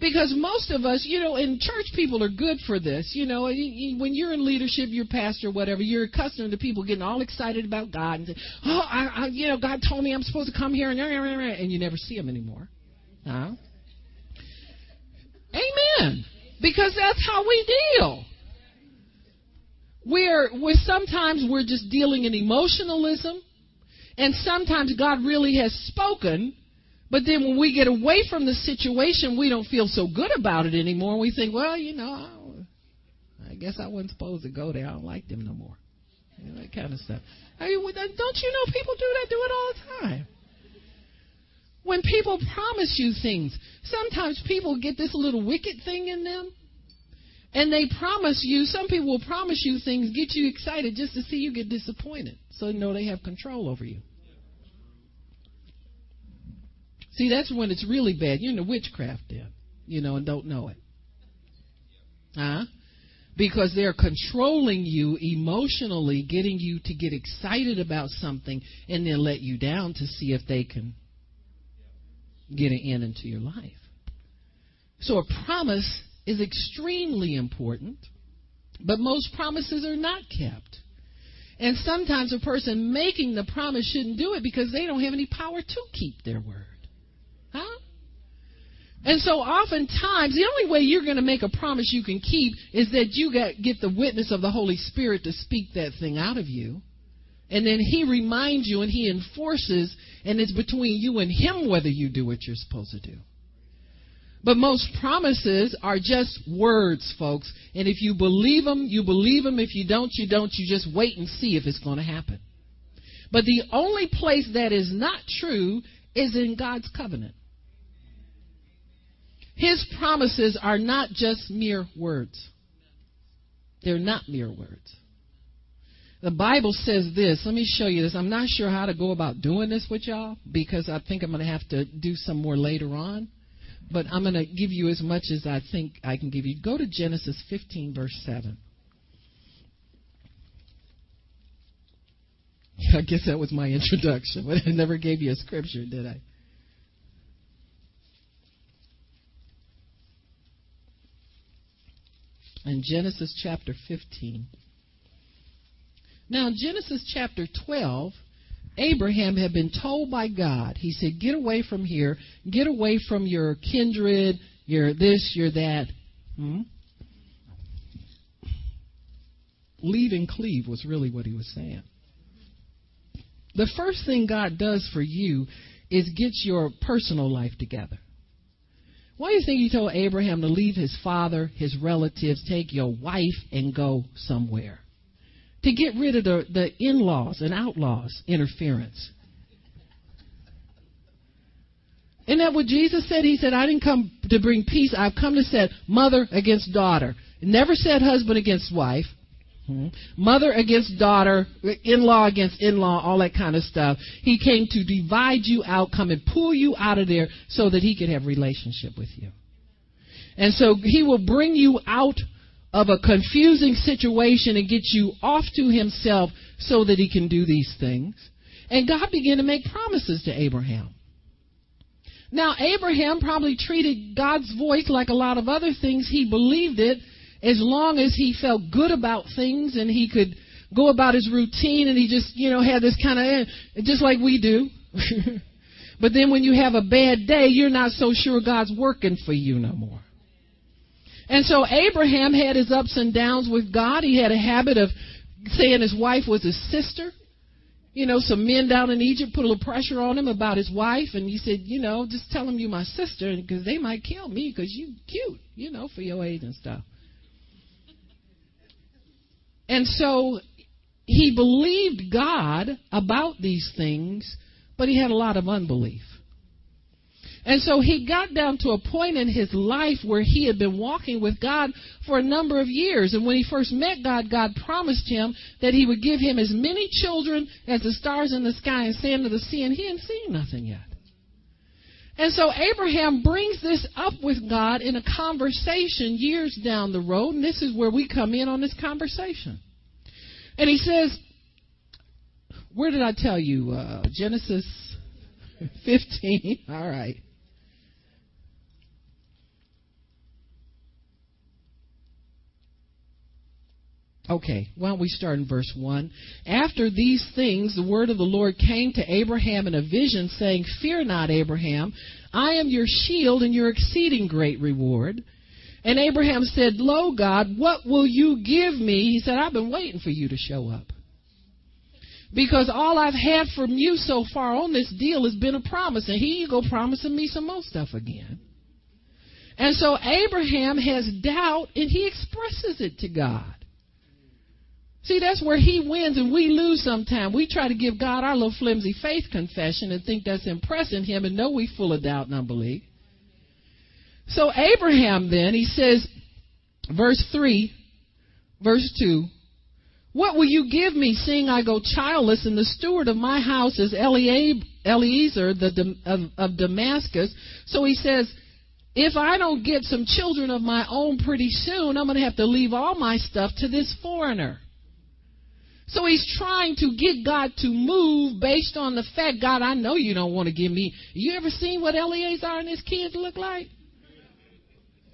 Because most of us, you know, and church people are good for this. You know, when you're in leadership, you're pastor, whatever, you're accustomed to people getting all excited about God and say, "Oh, I, I, you know, God told me I'm supposed to come here," and and you never see them anymore. Huh? Amen. Because that's how we deal. We're, we're sometimes we're just dealing in emotionalism, and sometimes God really has spoken, but then when we get away from the situation, we don't feel so good about it anymore. We think, well, you know, I guess I wasn't supposed to go there. I don't like them no more. You know, that kind of stuff. I mean, don't you know people do that? Do it all the time. When people promise you things, sometimes people get this little wicked thing in them and they promise you, some people will promise you things, get you excited just to see you get disappointed. So they know they have control over you. See, that's when it's really bad. You're in the witchcraft then, you know, and don't know it. Huh? Because they're controlling you emotionally, getting you to get excited about something, and then let you down to see if they can get an end into your life. So a promise is extremely important, but most promises are not kept. And sometimes a person making the promise shouldn't do it because they don't have any power to keep their word. Huh? And so oftentimes the only way you're going to make a promise you can keep is that you get, the witness of the Holy Spirit to speak that thing out of you. And then he reminds you and he enforces and it's between you and him whether you do what you're supposed to do. But most promises are just words, folks. And if you believe them, you believe them. If you don't, you don't. You just wait and see if it's going to happen. But the only place that is not true is in God's covenant. His promises are not just mere words. They're not mere words. The Bible says this. Let me show you this. I'm not sure how to go about doing this with y'all because I think I'm going to have to do some more later on. But I'm going to give you as much as I think I can give you. Go to Genesis 15, verse 7. I guess that was my introduction, but I never gave you a scripture, did I? In Genesis chapter 15. Now, Genesis chapter 12, Abraham had been told by God, he said, Get away from here, get away from your kindred, your this, your that. Hmm? Leave and cleave was really what he was saying. The first thing God does for you is get your personal life together. Why do you think he told Abraham to leave his father, his relatives, take your wife, and go somewhere? To get rid of the, the in laws and outlaws interference. Isn't that what Jesus said? He said, I didn't come to bring peace. I've come to set mother against daughter. Never said husband against wife. Hmm? Mother against daughter, in law against in law, all that kind of stuff. He came to divide you out, come and pull you out of there so that he could have relationship with you. And so he will bring you out of a confusing situation and get you off to himself so that he can do these things. And God began to make promises to Abraham. Now, Abraham probably treated God's voice like a lot of other things. He believed it as long as he felt good about things and he could go about his routine and he just, you know, had this kind of, eh, just like we do. but then when you have a bad day, you're not so sure God's working for you no more. And so Abraham had his ups and downs with God. He had a habit of saying his wife was his sister. You know, some men down in Egypt put a little pressure on him about his wife, and he said, you know, just tell them you're my sister, because they might kill me because you cute, you know, for your age and stuff. And so he believed God about these things, but he had a lot of unbelief. And so he got down to a point in his life where he had been walking with God for a number of years. And when he first met God, God promised him that he would give him as many children as the stars in the sky and sand of the sea, and he hadn't seen nothing yet. And so Abraham brings this up with God in a conversation years down the road, and this is where we come in on this conversation. And he says, Where did I tell you? Uh, Genesis 15. All right. Okay, why don't we start in verse 1? After these things, the word of the Lord came to Abraham in a vision, saying, Fear not, Abraham, I am your shield and your exceeding great reward. And Abraham said, Lo, God, what will you give me? He said, I've been waiting for you to show up. Because all I've had from you so far on this deal has been a promise. And here you go promising me some more stuff again. And so Abraham has doubt and he expresses it to God. See, that's where he wins and we lose sometimes. We try to give God our little flimsy faith confession and think that's impressing him and know we're full of doubt and unbelief. So Abraham then, he says, verse 3, verse 2, What will you give me, seeing I go childless, and the steward of my house is Eliezer the, of, of Damascus? So he says, if I don't get some children of my own pretty soon, I'm going to have to leave all my stuff to this foreigner. So he's trying to get God to move based on the fact, God, I know you don't want to give me. You ever seen what Eliezer and his kids look like?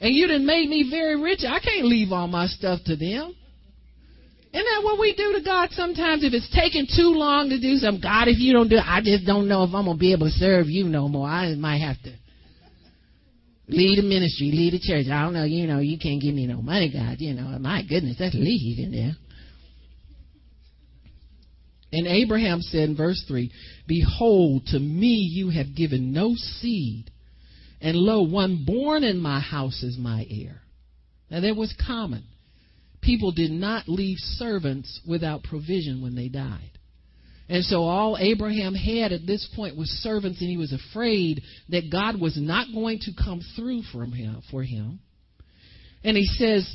And you done made me very rich. I can't leave all my stuff to them. Isn't that what we do to God sometimes? If it's taking too long to do something, God, if you don't do it, I just don't know if I'm going to be able to serve you no more. I might have to lead a ministry, lead a church. I don't know, you know, you can't give me no money, God. You know, my goodness, that's lead in there. And Abraham said in verse 3 Behold, to me you have given no seed, and lo, one born in my house is my heir. Now that was common. People did not leave servants without provision when they died. And so all Abraham had at this point was servants, and he was afraid that God was not going to come through from him, for him. And he says,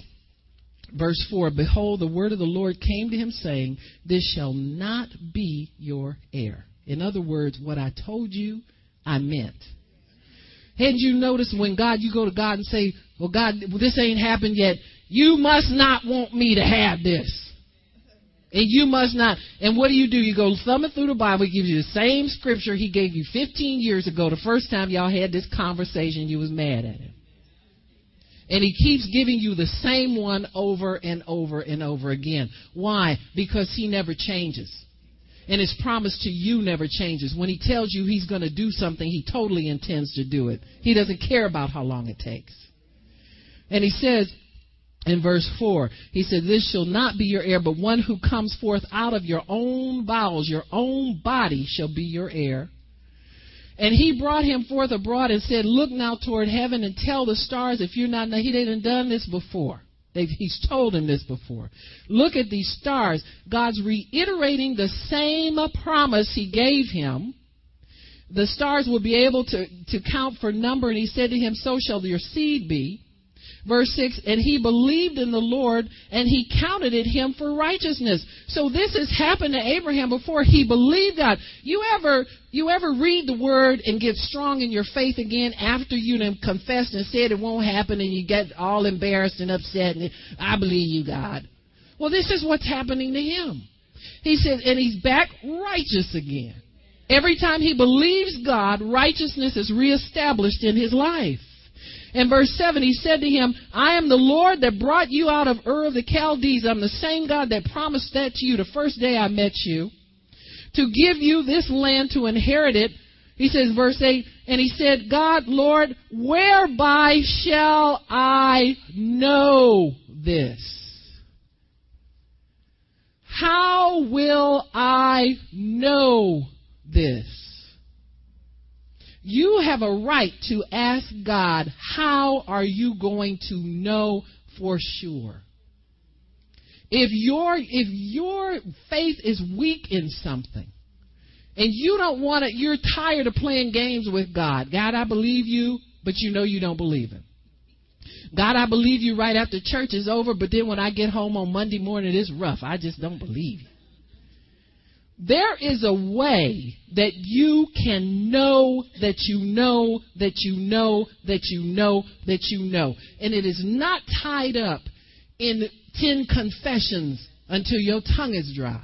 Verse 4 Behold, the word of the Lord came to him, saying, This shall not be your heir. In other words, what I told you, I meant. Hadn't you noticed when God, you go to God and say, Well, God, this ain't happened yet. You must not want me to have this. And you must not. And what do you do? You go thumbing through the Bible. He gives you the same scripture he gave you 15 years ago. The first time y'all had this conversation, you was mad at him. And he keeps giving you the same one over and over and over again. Why? Because he never changes. And his promise to you never changes. When he tells you he's going to do something, he totally intends to do it. He doesn't care about how long it takes. And he says, in verse 4, he said, This shall not be your heir, but one who comes forth out of your own bowels, your own body shall be your heir. And he brought him forth abroad and said, Look now toward heaven and tell the stars if you're not. Now, he didn't done this before. They've, he's told him this before. Look at these stars. God's reiterating the same promise he gave him. The stars will be able to, to count for number, and he said to him, So shall your seed be. Verse 6, and he believed in the Lord and he counted it him for righteousness. So this has happened to Abraham before. He believed God. You ever, you ever read the word and get strong in your faith again after you have confessed and said it won't happen and you get all embarrassed and upset and I believe you, God. Well, this is what's happening to him. He says, and he's back righteous again. Every time he believes God, righteousness is reestablished in his life. In verse 7, he said to him, I am the Lord that brought you out of Ur of the Chaldees. I'm the same God that promised that to you the first day I met you. To give you this land to inherit it. He says, verse 8, and he said, God, Lord, whereby shall I know this? How will I know this? You have a right to ask God, how are you going to know for sure? If your if your faith is weak in something, and you don't want to, you're tired of playing games with God. God, I believe you, but you know you don't believe Him. God, I believe you right after church is over, but then when I get home on Monday morning, it's rough. I just don't believe you. There is a way that you can know that you know that you know that you know that you know. And it is not tied up in 10 confessions until your tongue is dry.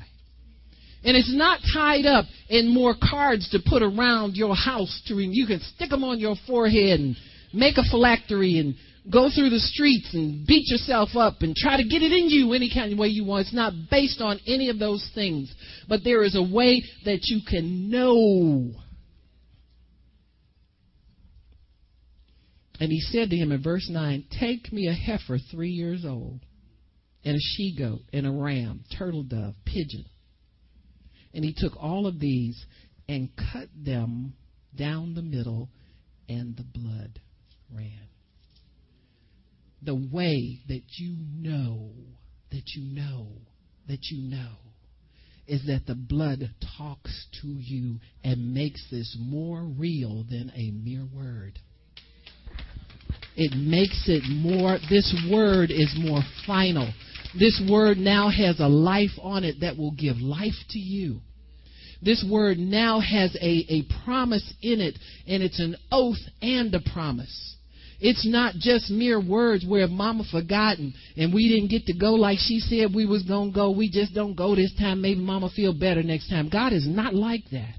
And it's not tied up in more cards to put around your house to you can stick them on your forehead and make a phylactery and go through the streets and beat yourself up and try to get it in you any kind of way you want. It's not based on any of those things. But there is a way that you can know. And he said to him in verse 9, Take me a heifer three years old, and a she goat, and a ram, turtle dove, pigeon. And he took all of these and cut them down the middle, and the blood ran the way that you know, that you know, that you know, is that the blood talks to you and makes this more real than a mere word. It makes it more, this word is more final. This word now has a life on it that will give life to you. This word now has a, a promise in it, and it's an oath and a promise. It's not just mere words where mama forgotten and we didn't get to go like she said we was going to go. We just don't go this time. Maybe mama feel better next time. God is not like that.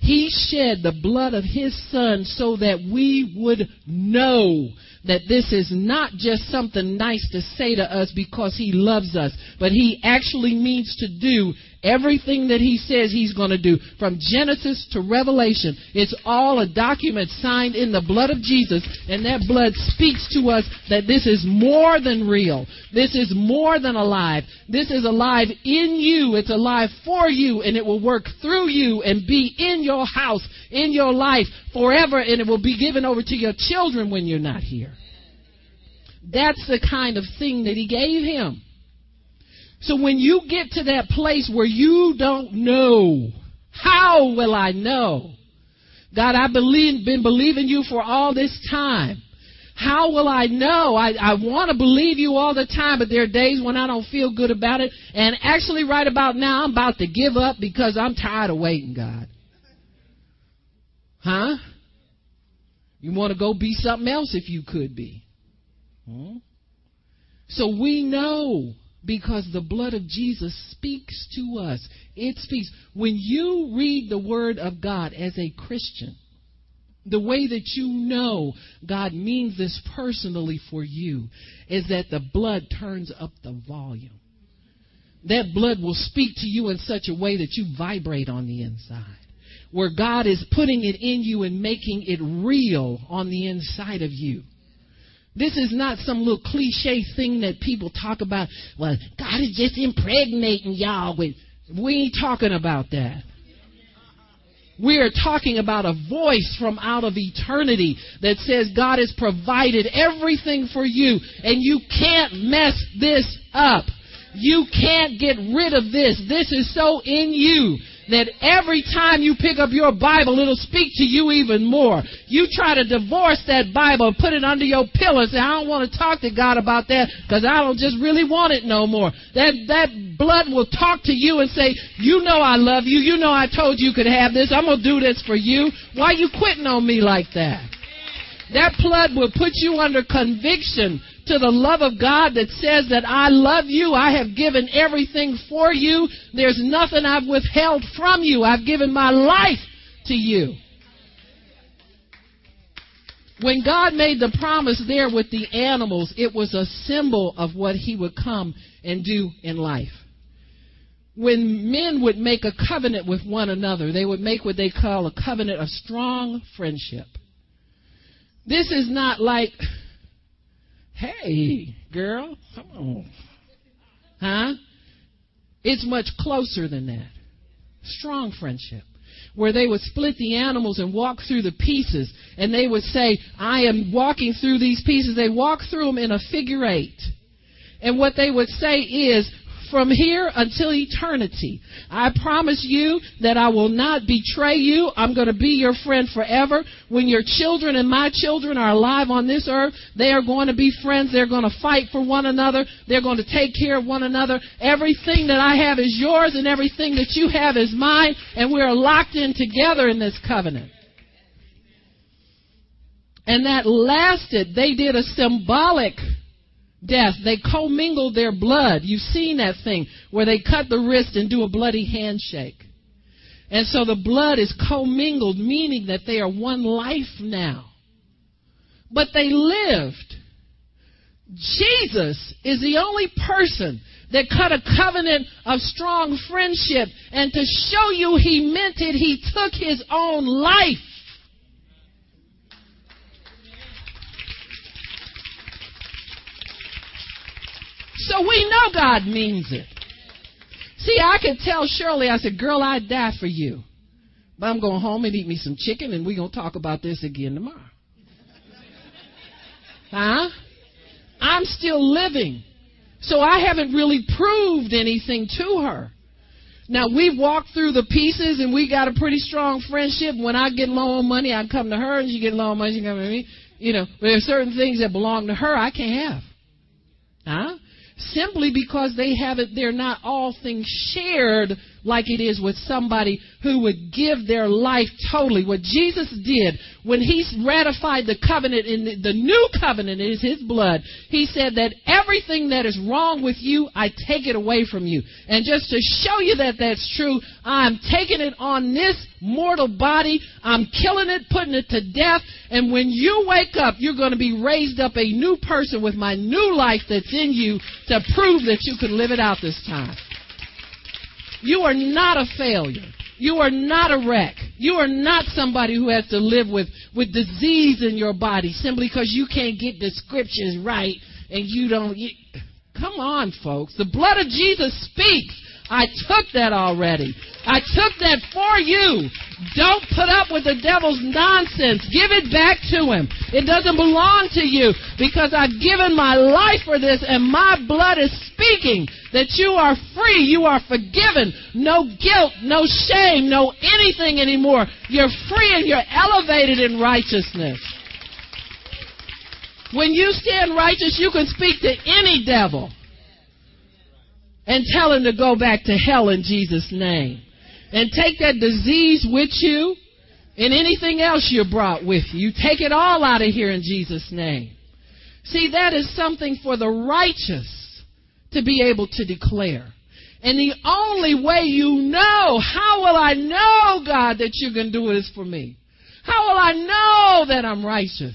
He shed the blood of his son so that we would know that this is not just something nice to say to us because he loves us, but he actually means to do everything that he says he's going to do. From Genesis to Revelation, it's all a document signed in the blood of Jesus, and that blood speaks to us that this is more than real. This is more than alive. This is alive in you. It's alive for you, and it will work through you and be in your house, in your life forever, and it will be given over to your children when you're not here. That's the kind of thing that he gave him. So when you get to that place where you don't know, how will I know? God, I've believe, been believing you for all this time. How will I know? I, I want to believe you all the time, but there are days when I don't feel good about it. And actually, right about now, I'm about to give up because I'm tired of waiting, God. Huh? You want to go be something else if you could be. Hmm? So we know because the blood of Jesus speaks to us. It speaks. When you read the Word of God as a Christian, the way that you know God means this personally for you is that the blood turns up the volume. That blood will speak to you in such a way that you vibrate on the inside. Where God is putting it in you and making it real on the inside of you. This is not some little cliche thing that people talk about. Well, God is just impregnating y'all with. We ain't talking about that. We are talking about a voice from out of eternity that says God has provided everything for you and you can't mess this up. You can't get rid of this. This is so in you that every time you pick up your Bible, it'll speak to you even more. You try to divorce that Bible and put it under your pillow and say, I don't want to talk to God about that because I don't just really want it no more. That, that blood will talk to you and say, you know I love you. You know I told you could have this. I'm going to do this for you. Why are you quitting on me like that? That blood will put you under conviction to the love of God that says that I love you. I have given everything for you. There's nothing I've withheld from you. I've given my life to you. When God made the promise there with the animals, it was a symbol of what he would come and do in life. When men would make a covenant with one another, they would make what they call a covenant of strong friendship. This is not like Hey, girl, come on. Huh? It's much closer than that. Strong friendship. Where they would split the animals and walk through the pieces, and they would say, I am walking through these pieces. They walk through them in a figure eight. And what they would say is, from here until eternity. I promise you that I will not betray you. I'm going to be your friend forever. When your children and my children are alive on this earth, they are going to be friends. They're going to fight for one another. They're going to take care of one another. Everything that I have is yours and everything that you have is mine. And we are locked in together in this covenant. And that lasted. They did a symbolic death. They commingled their blood. You've seen that thing where they cut the wrist and do a bloody handshake. And so the blood is commingled, meaning that they are one life now. But they lived. Jesus is the only person that cut a covenant of strong friendship. And to show you he meant it, he took his own life So we know God means it. See, I could tell Shirley, I said, girl, I'd die for you. But I'm going home and eat me some chicken and we're going to talk about this again tomorrow. Huh? I'm still living. So I haven't really proved anything to her. Now we've walked through the pieces and we got a pretty strong friendship. When I get low on money, I come to her and she get low on money, she come to me. You know, there are certain things that belong to her I can't have. Huh? Simply because they have it, they're not all things shared like it is with somebody who would give their life totally. What Jesus did when he ratified the covenant in the, the new covenant is his blood. He said that everything that is wrong with you, I take it away from you. And just to show you that that's true, I'm taking it on this mortal body. I'm killing it, putting it to death. And when you wake up, you're going to be raised up a new person with my new life that's in you to prove that you can live it out this time. You are not a failure. You are not a wreck. You are not somebody who has to live with, with disease in your body simply because you can't get the scriptures right and you don't. You, come on, folks. The blood of Jesus speaks. I took that already. I took that for you. Don't put up with the devil's nonsense. Give it back to him. It doesn't belong to you because I've given my life for this and my blood is speaking that you are free. You are forgiven. No guilt, no shame, no anything anymore. You're free and you're elevated in righteousness. When you stand righteous, you can speak to any devil and tell him to go back to hell in Jesus' name. And take that disease with you and anything else you brought with you. Take it all out of here in Jesus' name. See, that is something for the righteous to be able to declare. And the only way you know, how will I know, God, that you can do this for me? How will I know that I'm righteous?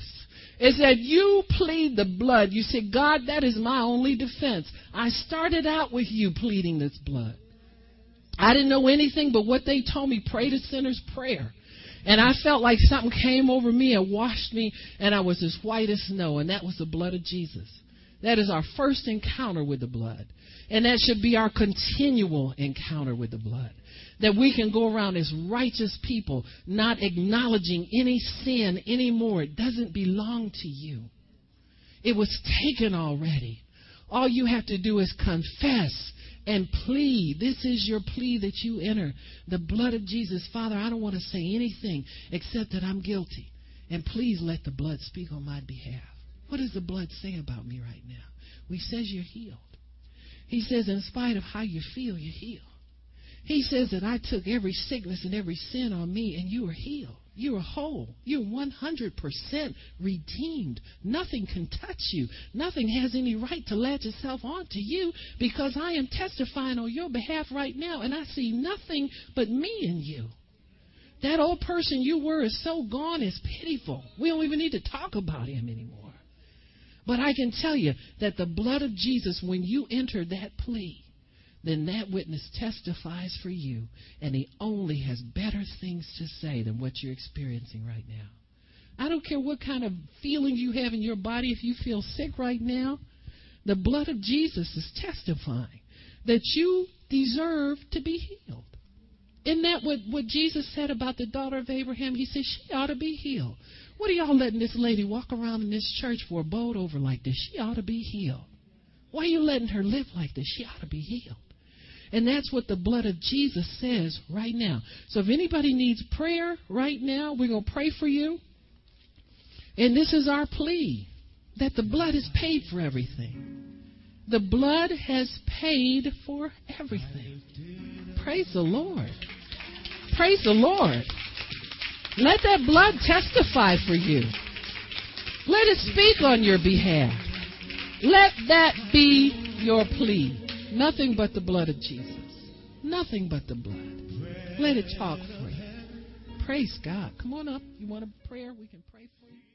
Is that you plead the blood. You say, God, that is my only defense. I started out with you pleading this blood. I didn't know anything but what they told me. Pray the sinner's prayer. And I felt like something came over me and washed me, and I was as white as snow, and that was the blood of Jesus. That is our first encounter with the blood. And that should be our continual encounter with the blood. That we can go around as righteous people, not acknowledging any sin anymore. It doesn't belong to you. It was taken already. All you have to do is confess and plead. This is your plea that you enter the blood of Jesus. Father, I don't want to say anything except that I'm guilty. And please let the blood speak on my behalf. What does the blood say about me right now? He says you're healed. He says, in spite of how you feel, you're healed. He says that I took every sickness and every sin on me, and you are healed. You are whole. You're 100% redeemed. Nothing can touch you. Nothing has any right to latch itself onto you because I am testifying on your behalf right now, and I see nothing but me in you. That old person you were is so gone, it's pitiful. We don't even need to talk about him anymore. But I can tell you that the blood of Jesus, when you enter that plea, then that witness testifies for you, and he only has better things to say than what you're experiencing right now. I don't care what kind of feelings you have in your body. If you feel sick right now, the blood of Jesus is testifying that you deserve to be healed. Isn't that what, what Jesus said about the daughter of Abraham? He said she ought to be healed. What are y'all letting this lady walk around in this church for a boat over like this? She ought to be healed. Why are you letting her live like this? She ought to be healed. And that's what the blood of Jesus says right now. So if anybody needs prayer right now, we're going to pray for you. And this is our plea that the blood has paid for everything. The blood has paid for everything. Praise the Lord. Praise the Lord. Let that blood testify for you. Let it speak on your behalf. Let that be your plea. Nothing but the blood of Jesus. Nothing but the blood. Let it talk for you. Praise God. Come on up. You want a prayer? We can pray for you.